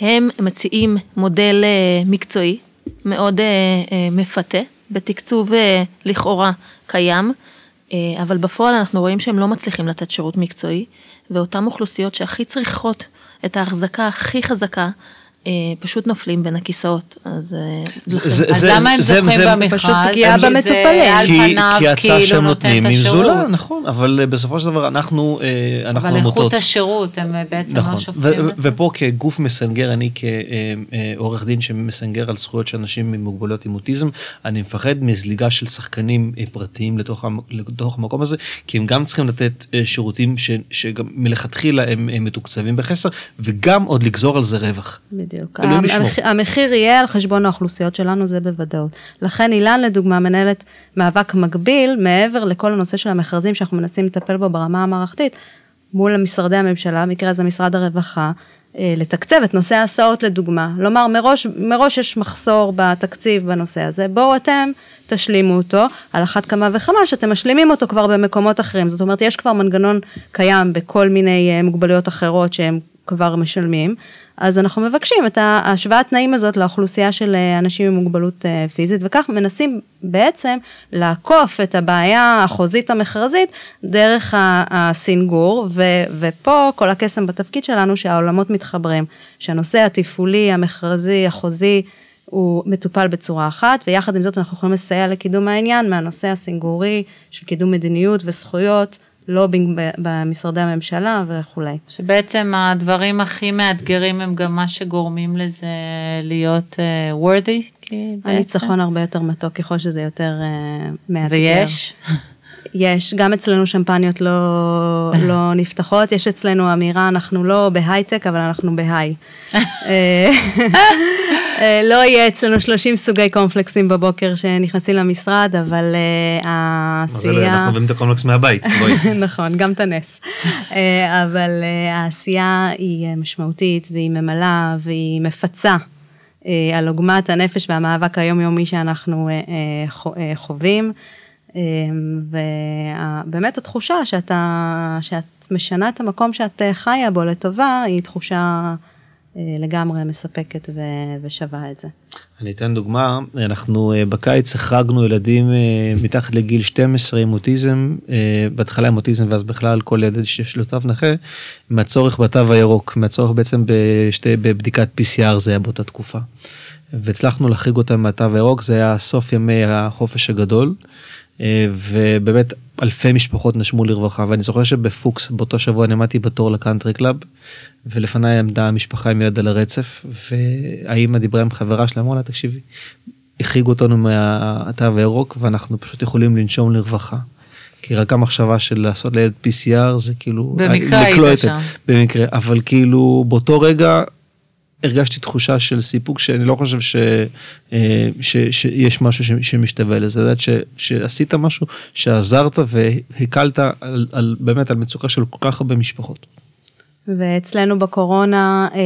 הם מציעים מודל אה, מקצועי, מאוד אה, אה, מפתה, בתקצוב אה, לכאורה קיים, אה, אבל בפועל אנחנו רואים שהם לא מצליחים לתת שירות מקצועי, ואותן אוכלוסיות שהכי צריכות את ההחזקה הכי חזקה, פשוט נופלים בין הכיסאות. אז אה,
זה- זה-
אז
זה-
למה הם
זה-
זוכים
זה-
במכרז?
פשוט פגיעה
זה
במטופלים.
כי, כי ההצעה
כאילו
שהם נותנים היא
השירות.
זולה, נכון, אבל אה, בסופו של דבר אנחנו, אה, אנחנו
אבל
עמותות.
איכות השירות, הם בעצם לא
נכון,
שופטים
ו-
זה.
ופה כגוף מסנגר, אני כעורך דין שמסנגר על זכויות של אנשים עם מוגבלויות עם אוטיזם, אני מפחד מזליגה של שחקנים אה, פרטיים לתוך, לתוך המקום הזה, כי הם גם צריכים לתת אה, שירותים ש- שגם מלכתחילה הם, הם מתוקצבים בחסר, וגם עוד לגזור על זה רווח.
בדיוק.
ישמור.
המח- המחיר יהיה על חשבון האוכלוסיות שלנו, זה בוודאות. לכן אילן, לדוגמה, מנהלת מאבק מקביל, מעבר לכל הנושא של המכרזים שאנחנו מנסים לטפל בו ברמה המערכתית, מול משרדי הממשלה, במקרה הזה משרד הרווחה, אה, לתקצב את נושא ההסעות לדוגמה. לומר, מראש, מראש יש מחסור בתקציב בנושא הזה, בואו אתם תשלימו אותו, על אחת כמה וכמה שאתם משלימים אותו כבר במקומות אחרים. זאת אומרת, יש כבר מנגנון קיים בכל מיני אה, מוגבלויות אחרות שהם כבר משלמים, אז אנחנו מבקשים את ההשוואת תנאים הזאת לאוכלוסייה של אה, אנשים עם מוגבלות אה, פיזית, וכך מנסים בעצם לעקוף את הבעיה החוזית המכרזית דרך הסינגור, ו, ופה כל הקסם בתפקיד שלנו שהעולמות מתחברים, שהנושא התפעולי, המכרזי, החוזי, הוא מטופל בצורה אחת, ויחד עם זאת אנחנו יכולים לסייע לקידום העניין מהנושא הסינגורי של קידום מדיניות וזכויות, לובינג במשרדי הממשלה וכולי.
שבעצם הדברים הכי מאתגרים הם גם מה שגורמים לזה להיות uh, worthy, כי בעצם.
הניצחון הרבה יותר מתוק ככל שזה יותר uh, מאתגר.
ויש?
יש, גם אצלנו שמפניות לא, לא נפתחות, יש אצלנו אמירה, אנחנו לא בהייטק, אבל אנחנו בהיי. אה, אה, לא יהיה אצלנו 30 סוגי קומפלקסים בבוקר שנכנסים למשרד, אבל אה, העשייה...
אנחנו מביאים את הקומפלקס מהבית, בואי.
נכון, גם את הנס. אבל אה, העשייה היא משמעותית והיא ממלאה והיא מפצה על עוגמת הנפש והמאבק היומיומי שאנחנו חו- חווים. ובאמת התחושה שאתה, שאת משנה את המקום שאת אה, חיה בו לטובה, היא תחושה אה, לגמרי מספקת ו- ושווה את זה.
אני אתן דוגמה, אנחנו אה, בקיץ החרגנו ילדים מתחת לגיל 12 עם אוטיזם, בהתחלה עם אוטיזם ואז בכלל כל ילד שיש לו תו נכה, מהצורך בתו הירוק, מהצורך בעצם בשתי, בבדיקת PCR זה היה באותה תקופה. והצלחנו להחריג אותם מהתו הירוק, זה היה סוף ימי החופש הגדול, ובאמת אלפי משפחות נשמו לרווחה, ואני זוכר שבפוקס באותו שבוע אני עמדתי בתור לקאנטרי קלאב, ולפניי עמדה המשפחה עם ילד על הרצף, והאימא דיברה עם חברה שלה, אמרה לה, תקשיבי, החריגו אותנו מהתו הירוק, ואנחנו פשוט יכולים לנשום לרווחה. כי רק המחשבה של לעשות לילד PCR זה כאילו...
במקרה היית שם.
במקרה, אבל כאילו באותו רגע הרגשתי תחושה של סיפוק שאני לא חושב ש, אה, ש, שיש משהו ש, שמשתווה לזה, לדעת ש, שעשית משהו, שעזרת והקלת על, על, באמת על מצוקה של כל כך הרבה משפחות.
ואצלנו בקורונה, אה,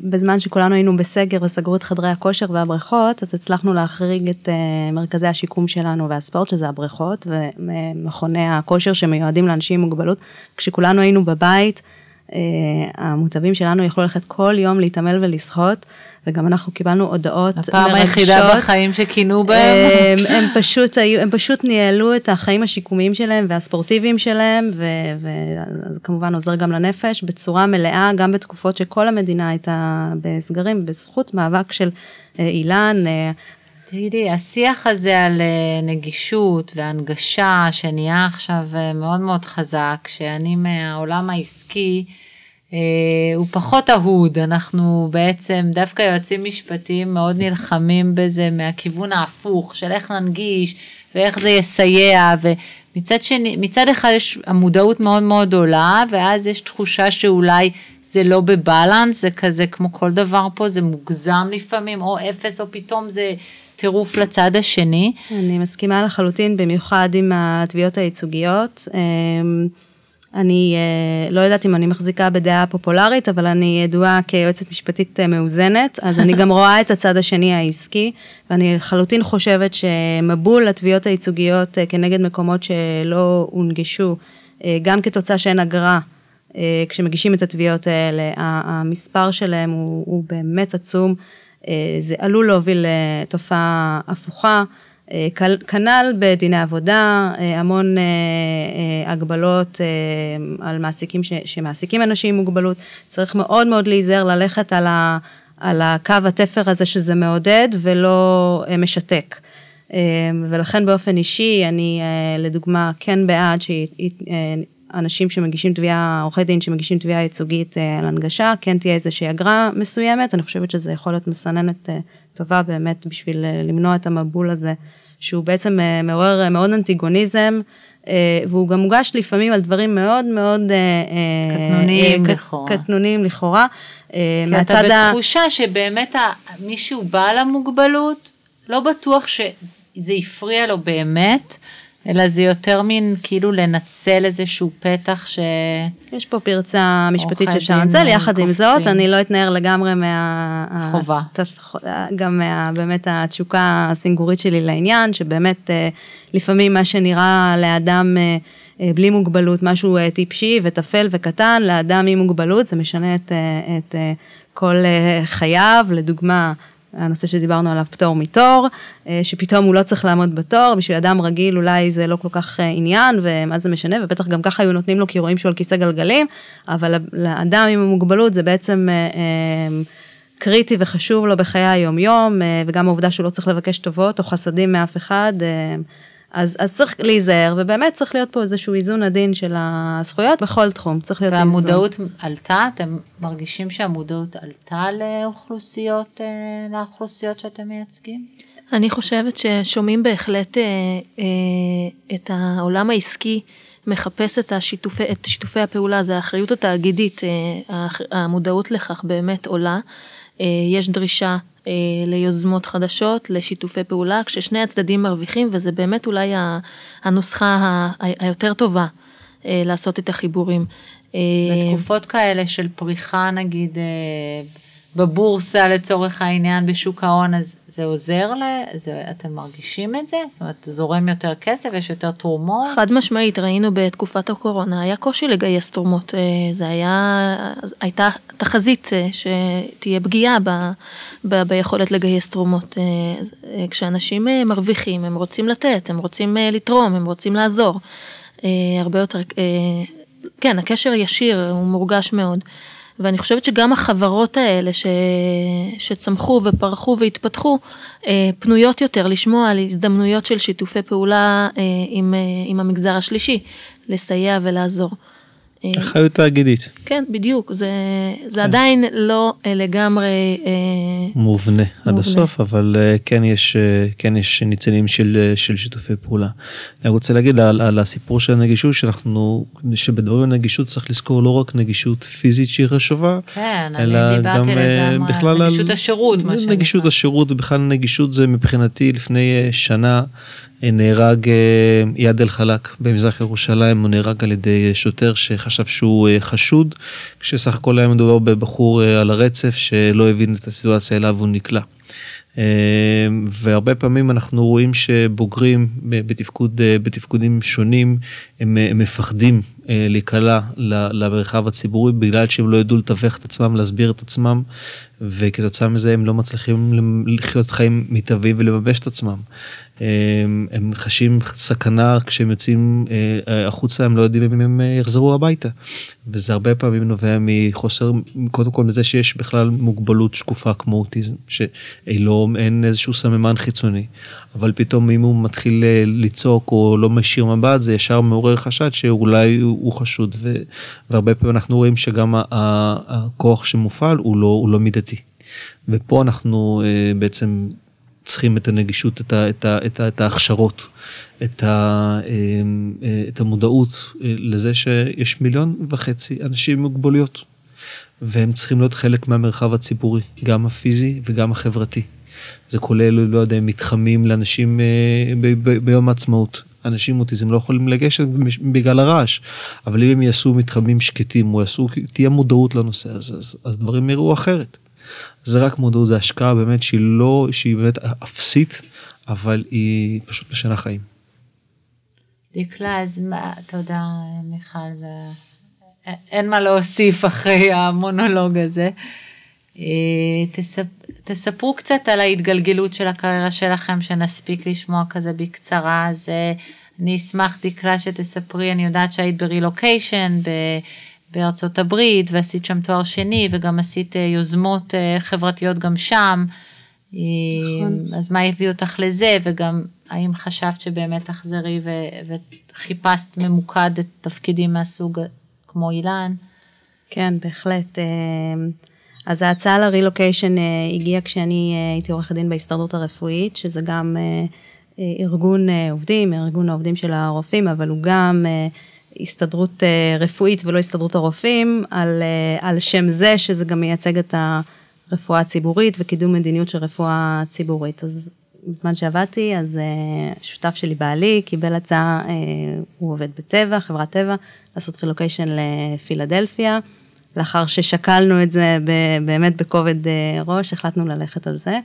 בזמן שכולנו היינו בסגר וסגרו את חדרי הכושר והבריכות, אז הצלחנו להחריג את אה, מרכזי השיקום שלנו והספורט, שזה הבריכות, ומכוני הכושר שמיועדים לאנשים עם מוגבלות. כשכולנו היינו בבית, המוטבים שלנו יכלו ללכת כל יום להתעמל ולשחות, וגם אנחנו קיבלנו הודעות
מרגשות. הפעם היחידה בחיים שכינו בהם.
הם, הם, פשוט היו, הם פשוט ניהלו את החיים השיקומיים שלהם והספורטיביים שלהם, וזה כמובן עוזר גם לנפש, בצורה מלאה, גם בתקופות שכל המדינה הייתה בסגרים, בזכות מאבק של אה, אילן. אה,
תגידי, השיח הזה על נגישות והנגשה שנהיה עכשיו מאוד מאוד חזק, שאני מהעולם העסקי, אה, הוא פחות אהוד, אנחנו בעצם דווקא יועצים משפטיים מאוד נלחמים בזה מהכיוון ההפוך של איך ננגיש ואיך זה יסייע ומצד שני, מצד אחד יש המודעות מאוד מאוד עולה ואז יש תחושה שאולי זה לא בבלנס, זה כזה כמו כל דבר פה, זה מוגזם לפעמים או אפס או פתאום זה טירוף לצד השני.
אני מסכימה לחלוטין, במיוחד עם התביעות הייצוגיות. אמ, אני uh, לא יודעת אם אני מחזיקה בדעה פופולרית, אבל אני ידועה כיועצת משפטית uh, מאוזנת, אז אני גם רואה את הצד השני העסקי, ואני לחלוטין חושבת שמבול התביעות הייצוגיות uh, כנגד מקומות שלא הונגשו, גם כתוצאה שאין אגרה, כשמגישים את התביעות האלה, המספר שלהם הוא, הוא באמת עצום, זה עלול להוביל לתופעה הפוכה. אה, כנ"ל בדיני עבודה, אה, המון אה, הגבלות על מעסיקים ש, שמעסיקים אנשים עם מוגבלות, צריך מאוד מאוד להיזהר ללכת על, ה, על הקו התפר הזה שזה מעודד ולא משתק. ולכן באופן אישי, אני לדוגמה כן בעד שאנשים שמגישים תביעה, עורכי דין שמגישים תביעה ייצוגית על הנגשה, כן תהיה איזושהי אגרה מסוימת, אני חושבת שזה יכול להיות מסננת טובה באמת בשביל למנוע את המבול הזה שהוא בעצם אה, מעורר אה, מאוד אנטיגוניזם, אה, והוא גם מוגש לפעמים על דברים מאוד מאוד...
קטנוניים לכאורה.
קטנוניים לכאורה.
כי אתה בתחושה שבאמת מישהו בעל המוגבלות, לא בטוח שזה הפריע לו באמת. אלא זה יותר מין כאילו לנצל איזשהו פתח ש...
יש פה פרצה משפטית שאפשר לנצל, יחד עם זאת, אני לא אתנער לגמרי מה...
חובה.
גם מה, באמת התשוקה הסינגורית שלי לעניין, שבאמת אה, לפעמים מה שנראה לאדם אה, אה, בלי מוגבלות, משהו טיפשי וטפל וקטן, לאדם עם מוגבלות, זה משנה את, את כל חייו, לדוגמה, הנושא שדיברנו עליו, פטור מתור, אה, שפתאום הוא לא צריך לעמוד בתור, בשביל אדם רגיל אולי זה לא כל כך אה, עניין, ומה זה משנה, ובטח גם ככה היו נותנים לו כי רואים שהוא על כיסא גלגלים, אבל לאדם עם המוגבלות זה בעצם אה, קריטי וחשוב לו בחיי היום-יום, וגם העובדה שהוא לא צריך לבקש טובות או חסדים מאף אחד. אז, אז צריך להיזהר, ובאמת צריך להיות פה איזשהו איזון עדין של הזכויות בכל תחום, צריך להיות
והמודעות
איזון.
והמודעות עלתה? אתם מרגישים שהמודעות עלתה לאוכלוסיות, אה, לאוכלוסיות שאתם מייצגים?
אני חושבת ששומעים בהחלט אה, אה, את העולם העסקי מחפש את, השיתופי, את שיתופי הפעולה, זה האחריות התאגידית, המודעות לכך באמת עולה. יש דרישה אה, ליוזמות חדשות, לשיתופי פעולה, כששני הצדדים מרוויחים, וזה באמת אולי הנוסחה היותר טובה אה, לעשות את החיבורים.
אה, בתקופות כאלה של פריחה נגיד בבורסה לצורך העניין בשוק ההון, אז זה עוזר לזה, אתם מרגישים את זה? זאת אומרת, זורם יותר כסף, יש יותר תרומות?
חד משמעית, ראינו בתקופת הקורונה, היה קושי לגייס תרומות. אה, זה היה, הייתה תחזית אה, שתהיה פגיעה ב, ב, ביכולת לגייס תרומות. אה, כשאנשים מרוויחים, הם רוצים לתת, הם רוצים לתרום, הם רוצים לעזור. הרבה יותר, כן, הקשר ישיר, הוא מורגש מאוד. ואני חושבת שגם החברות האלה ש... שצמחו ופרחו והתפתחו, אה, פנויות יותר לשמוע על הזדמנויות של שיתופי פעולה אה, עם, אה, עם המגזר השלישי, לסייע ולעזור.
אחריות תאגידית.
כן, בדיוק, זה, זה כן. עדיין לא לגמרי
מובנה, מובנה עד הסוף, אבל כן יש, כן יש ניצנים של, של שיתופי פעולה. אני רוצה להגיד על, על הסיפור של הנגישות, שאנחנו, שבדברים הנגישות צריך לזכור לא רק נגישות פיזית שהיא חשובה,
כן, אלא גם בכלל נגישות על, השירות, מה שנקרא.
נגישות השירות, ובכלל נגישות זה מבחינתי לפני שנה. נהרג איאד אל-חלאק במזרח ירושלים, הוא נהרג על ידי שוטר שחשב שהוא אה, חשוד, כשסך הכל היה מדובר בבחור אה, על הרצף שלא הבין את הסיטואציה אליו הוא נקלע. אה, והרבה פעמים אנחנו רואים שבוגרים בתפקוד, בתפקודים שונים הם, הם מפחדים להיקלע למרחב הציבורי בגלל שהם לא ידעו לתווך את עצמם, להסביר את עצמם וכתוצאה מזה הם לא מצליחים לחיות חיים מיטביים ולממש את עצמם. הם חשים סכנה כשהם יוצאים אה, החוצה, הם לא יודעים אם הם אה, יחזרו הביתה. וזה הרבה פעמים נובע מחוסר, קודם כל מזה שיש בכלל מוגבלות שקופה כמו אוטיזם, שאין איזשהו סממן חיצוני. אבל פתאום אם הוא מתחיל אה, לצעוק או לא משאיר מבט, זה ישר מעורר חשד שאולי הוא חשוד. והרבה פעמים אנחנו רואים שגם הכוח שמופעל הוא לא, הוא לא מידתי. ופה אנחנו בעצם צריכים את הנגישות, את, ה, את, ה, את, ה, את ההכשרות, את, ה, אמ, אה, את המודעות אה, לזה שיש מיליון וחצי אנשים עם מוגבלויות, והם צריכים להיות חלק מהמרחב הציבורי, גם הפיזי וגם החברתי. זה כולל, לא יודע, מתחמים לאנשים אה, ב, ב, ביום העצמאות. אנשים עם אוטיזם לא יכולים לגשת בגלל הרעש, אבל אם הם יעשו מתחמים שקטים או יעשו, תהיה מודעות לנושא הזה, אז, אז דברים יראו אחרת. זה רק מודעות, זה השקעה באמת שהיא לא, שהיא באמת אפסית, אבל היא פשוט משנה חיים.
דקלה, אז מה, תודה מיכל, זה... אין מה להוסיף אחרי המונולוג הזה. אה, תספ... תספרו קצת על ההתגלגלות של הקריירה שלכם, שנספיק לשמוע כזה בקצרה. אז אה, אני אשמח, דקלה, שתספרי, אני יודעת שהיית ברילוקיישן, ב... בארצות הברית, ועשית שם תואר שני, וגם עשית אה, יוזמות אה, חברתיות גם שם. נכון. אז מה הביא אותך לזה, וגם האם חשבת שבאמת תחזרי ו- וחיפשת ממוקד את תפקידים מהסוג כמו אילן?
כן, בהחלט. אז ההצעה לרילוקיישן הגיעה כשאני הייתי עורכת דין בהסתדרות הרפואית, שזה גם ארגון עובדים, ארגון העובדים של הרופאים, אבל הוא גם הסתדרות אה, רפואית ולא הסתדרות הרופאים, על, אה, על שם זה שזה גם מייצג את הרפואה הציבורית וקידום מדיניות של רפואה ציבורית. אז בזמן שעבדתי, אז אה, שותף שלי בעלי קיבל הצעה, הוא עובד בטבע, חברת טבע, לעשות רילוקיישן לפילדלפיה. לאחר ששקלנו את זה באמת בכובד ראש, החלטנו ללכת על זה.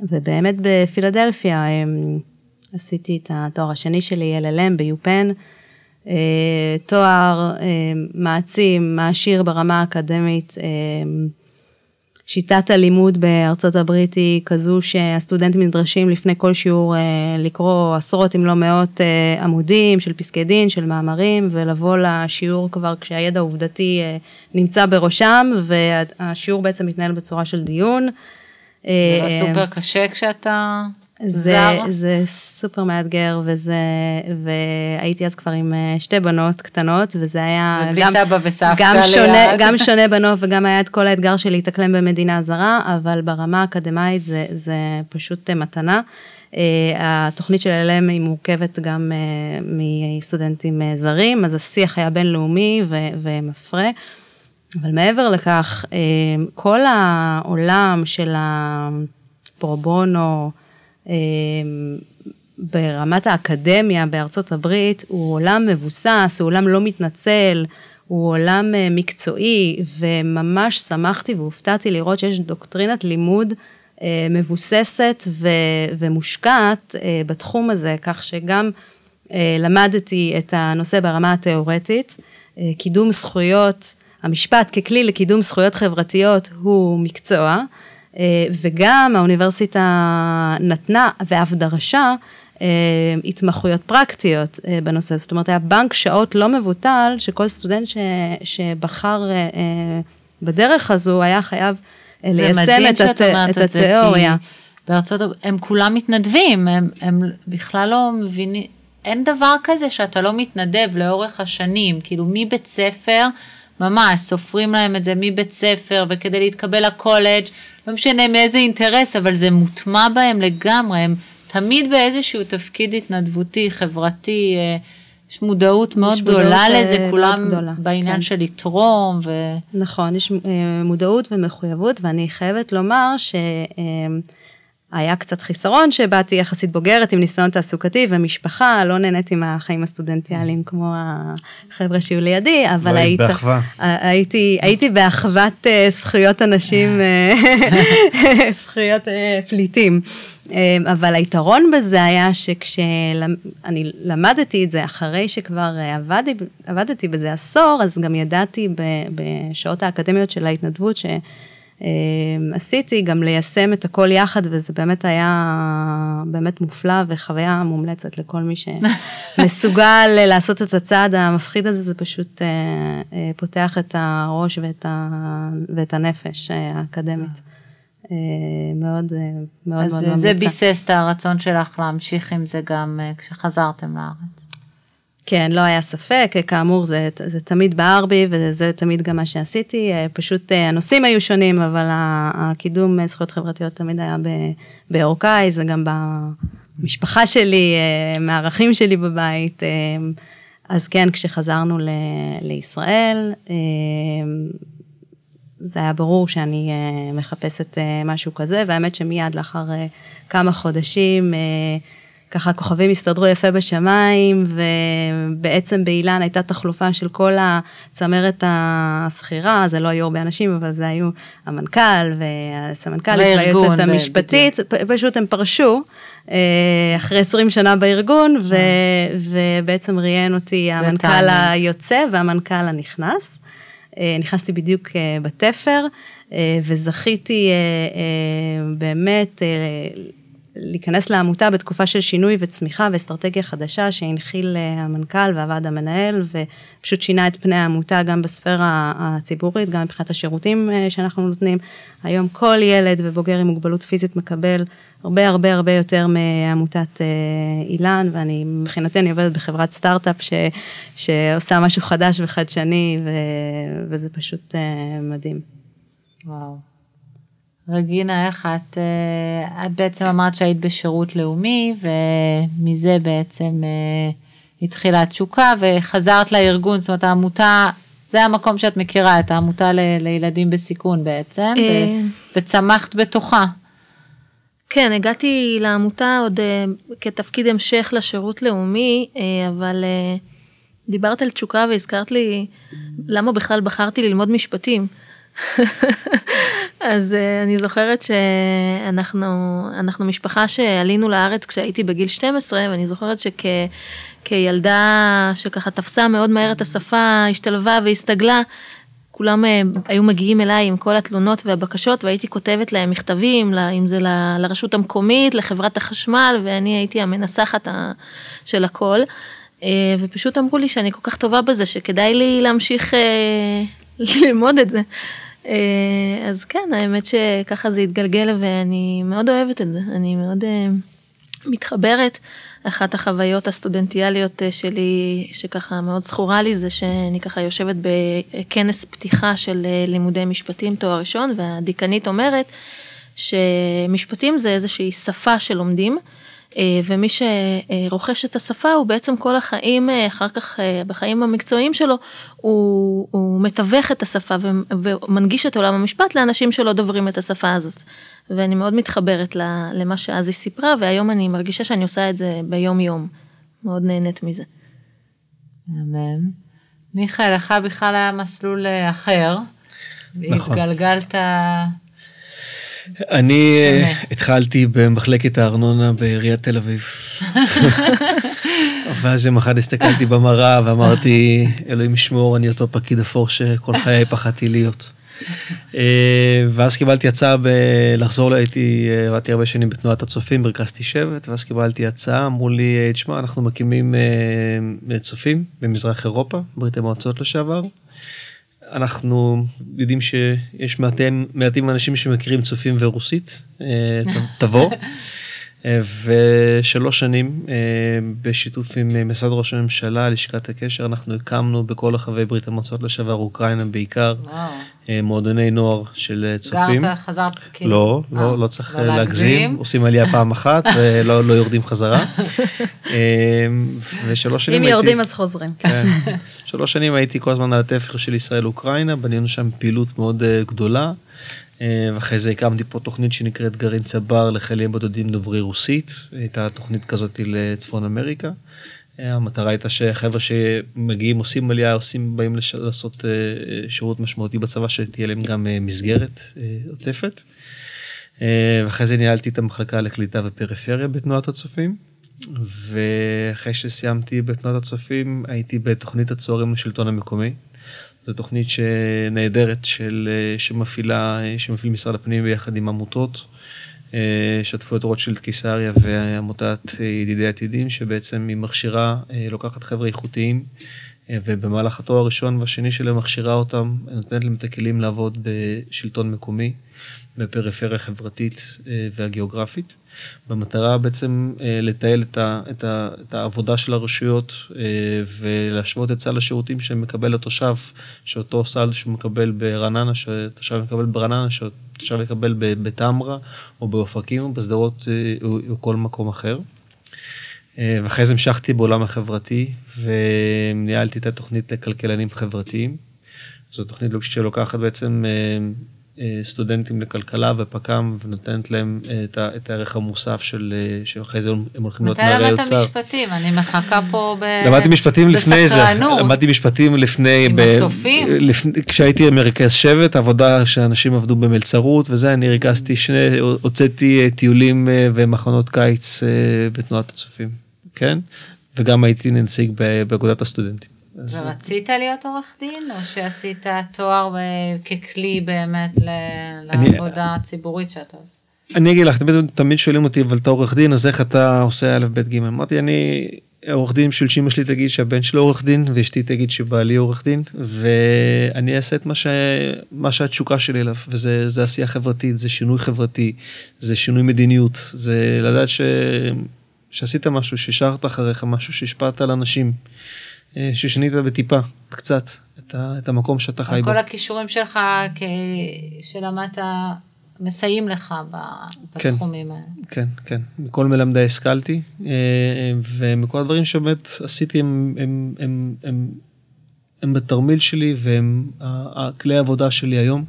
ובאמת בפילדלפיה עשיתי את התואר השני שלי, LLM ביופן. אה, תואר אה, מעצים, מעשיר ברמה האקדמית. אה, שיטת הלימוד בארצות הברית היא כזו שהסטודנטים נדרשים לפני כל שיעור לקרוא עשרות אם לא מאות עמודים של פסקי דין, של מאמרים, ולבוא לשיעור כבר כשהידע העובדתי נמצא בראשם, והשיעור בעצם מתנהל בצורה של דיון.
זה לא סופר קשה כשאתה...
זה, זה סופר מאתגר, וזה, והייתי אז כבר עם אה, שתי בנות קטנות, וזה היה
ובלי גם, סבא וסבתא
גם שונה, גם שונה בנות, וגם היה את כל האתגר של להתאקלם במדינה זרה, אבל ברמה האקדמית זה, זה פשוט אה, מתנה. Uh, התוכנית של LM היא מורכבת גם מסטודנטים זרים, אז השיח היה בינלאומי ומפרה. אבל מעבר לכך, uh, כל העולם של הפרובונו, ברמת האקדמיה בארצות הברית הוא עולם מבוסס, הוא עולם לא מתנצל, הוא הוא עולם אה, מקצועי, וממש שמחתי והופתעתי לראות שיש דוקטרינת לימוד אה, מבוססת ו- ומושקעת אה, בתחום הזה, כך שגם למדתי את הנושא ברמה התיאורטית, קידום זכויות, המשפט ככלי לקידום זכויות חברתיות הוא מקצוע, וגם האוניברסיטה נתנה ואף דרשה אה, התמחויות פרקטיות אה, בנושא, זאת אומרת היה בנק שעות לא מבוטל, שכל סטודנט ש, שבחר אה, בדרך הזו היה חייב ליישם את, הת, את התיאוריה.
בארצות הברית, הם כולם מתנדבים, הם, הם בכלל לא מבינים, אין דבר כזה שאתה לא מתנדב לאורך השנים, כאילו מבית ספר, ממש, סופרים להם את זה מבית ספר, וכדי להתקבל לקולג', לא משנה מאיזה אינטרס, אבל זה מוטמע בהם לגמרי, הם תמיד באיזשהו תפקיד התנדבותי, חברתי, אה, יש מודעות מאוד גדולה אה, לזה, כולם גדולה, בעניין כן. של לתרום. ו...
נכון, יש אה, מודעות ומחויבות, ואני חייבת לומר ש... היה קצת חיסרון שבאתי יחסית בוגרת עם ניסיון תעסוקתי ומשפחה, לא נהניתי מהחיים הסטודנטיאליים כמו החבר'ה שהיו לידי, אבל
לא
היית,
באחווה.
הייתי, הייתי באחוות זכויות אנשים, זכויות פליטים. אמ, אבל היתרון בזה היה שכשאני למדתי את זה אחרי שכבר אה, עבדתי, עבדתי בזה עשור, אז גם ידעתי בשעות האקדמיות של ההתנדבות שעשיתי, אמ, גם ליישם את הכל יחד, וזה באמת היה באמת מופלא וחוויה מומלצת לכל מי שמסוגל לעשות את הצעד המפחיד הזה, זה פשוט אה, אה, פותח את הראש ואת, ה, ואת הנפש האקדמית. אה, מאוד אה, מאוד מאוד
ממליצה. אז זה ביסס את הרצון שלך להמשיך עם זה גם כשחזרתם לארץ.
כן, לא היה ספק, כאמור זה, זה תמיד בער בי וזה תמיד גם מה שעשיתי, פשוט הנושאים היו שונים, אבל הקידום זכויות חברתיות תמיד היה באורכאי, זה גם במשפחה שלי, מהערכים שלי בבית. אז כן, כשחזרנו ל, לישראל, זה היה ברור שאני מחפשת משהו כזה, והאמת שמיד לאחר כמה חודשים, ככה הכוכבים הסתדרו יפה בשמיים, ובעצם באילן הייתה תחלופה של כל הצמרת השכירה, זה לא היו הרבה אנשים, אבל זה היו המנכ"ל והסמנכ"לית והיועצת המשפטית, פשוט הם פרשו. אחרי 20 שנה בארגון, ו, ובעצם ראיין אותי המנכ"ל היוצא והמנכ"ל הנכנס. אה, נכנסתי בדיוק אה, בתפר, אה, וזכיתי באמת להיכנס לעמותה בתקופה של שינוי וצמיחה ואסטרטגיה חדשה שהנחיל המנכ"ל והוועד המנהל, ופשוט שינה את פני העמותה גם בספירה הציבורית, גם מבחינת השירותים שאנחנו נותנים. היום כל ילד ובוגר עם מוגבלות פיזית מקבל הרבה הרבה הרבה יותר מעמותת אה, אילן, ואני, מבחינתי אני עובדת בחברת סטארט-אפ ש, שעושה משהו חדש וחדשני, ו, וזה פשוט אה, מדהים.
וואו. רגינה, איך את, אה, את בעצם אמרת שהיית בשירות לאומי, ומזה בעצם התחילה התשוקה, וחזרת לארגון, זאת אומרת העמותה, זה המקום שאת מכירה, את העמותה ל, לילדים בסיכון בעצם, ו, וצמחת בתוכה.
כן, הגעתי לעמותה עוד כתפקיד המשך לשירות לאומי, אבל דיברת על תשוקה והזכרת לי למה בכלל בחרתי ללמוד משפטים. אז uh, אני זוכרת שאנחנו משפחה שעלינו לארץ כשהייתי בגיל 12, ואני זוכרת שכילדה שככה תפסה מאוד מהר את השפה, השתלבה והסתגלה, כולם אה, היו מגיעים אליי עם כל התלונות והבקשות והייתי כותבת להם מכתבים, אם זה לרשות המקומית, לחברת החשמל, ואני הייתי המנסחת של הכל. אה, ופשוט אמרו לי שאני כל כך טובה בזה, שכדאי לי להמשיך אה, ללמוד את זה. אז כן, האמת שככה זה התגלגל ואני מאוד אוהבת את זה, אני מאוד מתחברת. אחת החוויות הסטודנטיאליות אה, שלי, שככה מאוד זכורה לי, זה שאני ככה יושבת בכנס פתיחה של אה, לימודי משפטים תואר ראשון, והדיקנית אומרת שמשפטים זה איזושהי שפה שלומדים. אה, ומי שרוכש את השפה הוא בעצם כל החיים, אחר כך בחיים המקצועיים שלו, הוא, הוא מתווך את השפה ומנגיש את עולם המשפט לאנשים שלא דוברים את השפה הזאת. ואני מאוד מתחברת למה שאז היא סיפרה, והיום אני מרגישה שאני עושה את זה ביום יום. מאוד נהנית מזה.
אמן. מיכאל, לך בכלל היה מסלול אה, אחר.
נכון.
התגלגלת...
אני אה. התחלתי במחלקת הארנונה בעיריית תל אביב. ואז יום אחד הסתכלתי במראה ואמרתי, אלוהים ישמור, אני אותו פקיד אפור שכל חיי פחדתי להיות. אה, ואז קיבלתי הצעה ב- לחזור, הייתי, אה, עבדתי הרבה שנים בתנועת הצופים, מרכזתי שבט, ואז קיבלתי הצעה, אמרו לי, תשמע, אנחנו מקימים צופים במזרח אירופה, ברית המועצות לשעבר. אנחנו יודעים שיש מעטים, מעטים אנשים שמכירים צופים ורוסית, אה, תבוא. ושלוש שנים אה, בשיתוף עם אה, משרד ראש הממשלה, לשכת הקשר, אנחנו הקמנו בכל רחבי ברית המועצות לשעבר, אוקראינה בעיקר,
וואו.
אה, מועדוני נוער של צופים.
גרת, חזרת, כאילו.
לא,
אה,
לא, לא צריך
לא
אה, להגזים, עושים עלייה פעם אחת ולא לא יורדים חזרה. ושלוש שנים
אם
הייתי...
יורדים אז חוזרים.
כן. שלוש שנים הייתי כל הזמן על התפר של ישראל-אוקראינה, בנינו שם פעילות מאוד גדולה. אה, ואחרי זה הקמתי פה תוכנית שנקראת גרעין צבר לחיילים בודדים דוברי רוסית. הייתה תוכנית כזאת לצפון אמריקה. אה, המטרה הייתה שחבר'ה שמגיעים, עושים עלייה, עושים, באים לש... לעשות אה, שירות משמעותי בצבא, שתהיה להם גם מסגרת עוטפת. ואחרי זה ניהלתי את המחלקה לקליטה ופריפריה בתנועת הצופים. ואחרי שסיימתי בתנועת הצופים הייתי בתוכנית הצוערים לשלטון המקומי. זו תוכנית שנהדרת של, אה, שמפעילה, אה, שמפעיל משרד הפנים ביחד עם עמותות. אה, שתפו את רוטשילד קיסריה ועמותת ידידי עתידים, שבעצם היא מכשירה, לוקחת חבר'ה איכותיים, ובמהלך התואר הראשון והשני שלהם מכשירה אותם, נותנת להם את הכלים לעבוד בשלטון מקומי, בפריפריה החברתית אה, והגיאוגרפית, במטרה בעצם אה, לתעל את, ה, את, ה, את העבודה של הרשויות אה, ולהשוות את סל השירותים שמקבל התושב, שאותו סל שהוא מקבל ברעננה, שתושב מקבל ברעננה, שתושב יקבל בטמרה או באופקים או בשדרות אה, או כל מקום אחר. אה, ואחרי זה המשכתי בעולם החברתי וניהלתי את התוכנית לכלכלנים חברתיים. זו תוכנית שלוקחת בעצם אה, אה, סטודנטים לכלכלה ופק"ם ונותנת להם את, ה, את הערך המוסף של, שאחרי זה הם הולכים להיות
מתי
נערי
למדת
אוצר.
משפטים? אני מחכה פה ב...
למדתי משפטים לפני זה,
בסקרנות.
למדתי משפטים לפני,
עם הצופים?
לפני, כשהייתי מרכז שבט, עבודה שאנשים עבדו במלצרות וזה, אני ריכזתי שני, הוצאתי טיולים ומחנות קיץ בתנועת הצופים, כן? וגם הייתי נציג באגודת הסטודנטים. אז,
ורצית להיות עורך דין, או שעשית תואר ככלי באמת לעבודה הציבורית שאתה עושה?
אני אגיד לך, תמיד, תמיד שואלים אותי, אבל אתה עורך דין, אז איך אתה עושה א', ב', ג'? אמרתי, אני עורך דין בשביל שאמא שלי תגיד שהבן שלי עורך דין, ואשתי תגיד שבעלי עורך דין, ואני אעשה את מה, ש... מה שהתשוקה שלי אליו, וזה זה עשייה חברתית, זה שינוי חברתי, זה שינוי מדיניות, זה לדעת ש... שעשית משהו, שהשארת אחריך משהו, שהשפעת על אנשים, אה, ששינית בטיפה, קצת, את, ה... את המקום שאתה חי בו.
כל הכישורים שלך כ... שלמדת מסייעים לך
כן.
בתחומים האלה.
כן, כן. מכל מלמדי השכלתי, אה, ומכל הדברים שבאמת עשיתי הם, הם, הם, הם, הם בתרמיל שלי והם הכלי העבודה שלי היום,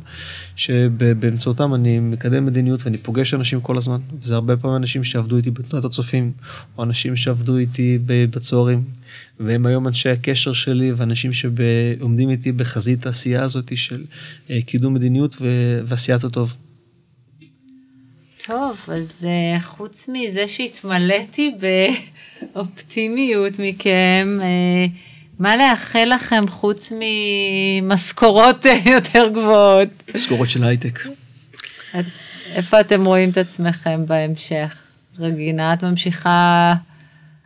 שבאמצעותם אני מקדם מדיניות ואני פוגש אנשים כל הזמן, וזה הרבה פעמים אנשים שעבדו איתי בתנועת הצופים, או אנשים שעבדו איתי ב- בצוערים, והם היום אנשי הקשר שלי ואנשים שעומדים איתי בחזית העשייה הזאת של אה, קידום מדיניות ועשיית הטוב.
טוב, אז uh, חוץ מזה שהתמלאתי באופטימיות מכם, uh, מה לאחל לכם חוץ ממשכורות אה, יותר גבוהות?
משכורות של הייטק.
את- איפה אתם רואים את עצמכם בהמשך? רגינה, את ממשיכה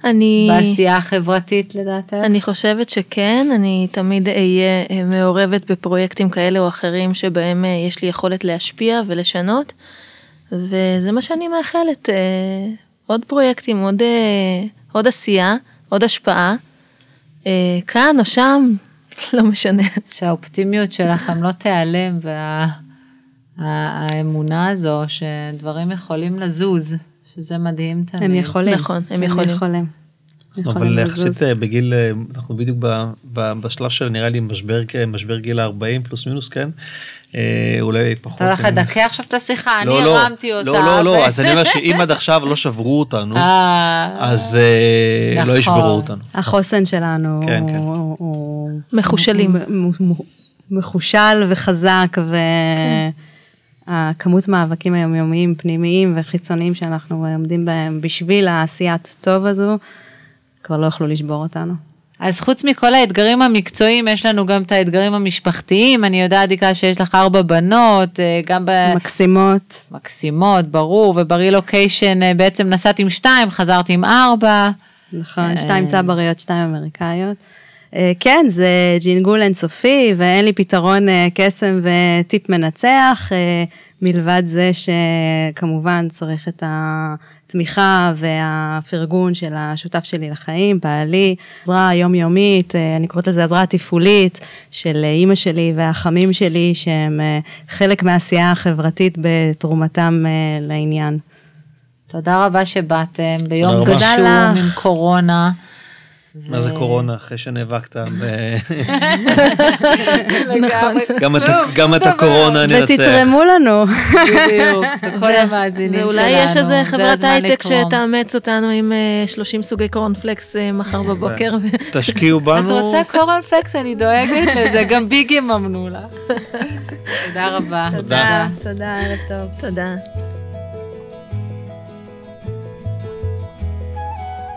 אני...
בעשייה החברתית לדעתך?
אני חושבת שכן, אני תמיד אהיה אה, מעורבת בפרויקטים כאלה או אחרים שבהם אה, יש לי יכולת להשפיע ולשנות, וזה מה שאני מאחלת, עוד פרויקטים, עוד, עוד עשייה, עוד השפעה, כאן או שם, לא משנה.
שהאופטימיות שלכם לא תיעלם והאמונה הזו שדברים יכולים לזוז, שזה מדהים תמיד.
הם יכולים.
נכון, הם יכולים.
הם
אבל
לזוז.
יחסית אה, בגיל, אה, אנחנו בדיוק ב- ב- בשלב של נראה לי משבר, משבר גיל ה-40 פלוס מינוס, כן? אה, אולי פחות.
אתה הולך לדכא עכשיו את השיחה, אני
לא, לא,
הרמתי אותה.
לא, לא, לא, אז אני אומר שאם עד עכשיו לא שברו אותנו, אז אה, לא
נכון.
ישברו אותנו.
החוסן שלנו
כן, כן.
הוא-.
מחושלים.
מחושל וחזק, והכמות מאבקים היומיומיים, פנימיים וחיצוניים שאנחנו עומדים בהם בשביל העשיית טוב הזו, כבר לא יכלו לשבור אותנו.
אז חוץ מכל האתגרים המקצועיים, יש לנו גם את האתגרים המשפחתיים. אני יודעת, דיקלה, שיש לך ארבע בנות, אה, גם
מקסימות.
במקסימות, ברור, וברילוקיישן אה, בעצם נסעת עם שתיים, חזרת עם ארבע.
נכון, שתיים צבריות, שתיים אמריקאיות. אה, כן, זה ג'ינגול אינסופי, ואין לי פתרון אה, קסם וטיפ מנצח, אה, מלבד זה שכמובן צריך את התמיכה והפרגון של השותף שלי לחיים, בעלי, עזרה יומיומית, אני קוראת לזה עזרה תפעולית, של אימא שלי והחמים שלי, שהם חלק מהעשייה החברתית בתרומתם לעניין.
תודה רבה שבאתם ביום. גשום. עם קורונה.
מה זה קורונה אחרי שנאבקת? ב-
נכון.
גם את את הקורונה ננצח.
ותתרמו לנו.
בדיוק, וכל המאזינים שלנו.
ואולי יש איזה
זה
חברת הייטק. שתאמץ אותנו עם אה, 30 סוגי קורנפלקס אה, מחר בבוקר.
תשקיעו
את
בנו.
רוצה קורנפלקס? אני דואגת לזה, גם ביג יממנו לך. תודה רבה.
תודה, תודה, ערב טוב.
תודה.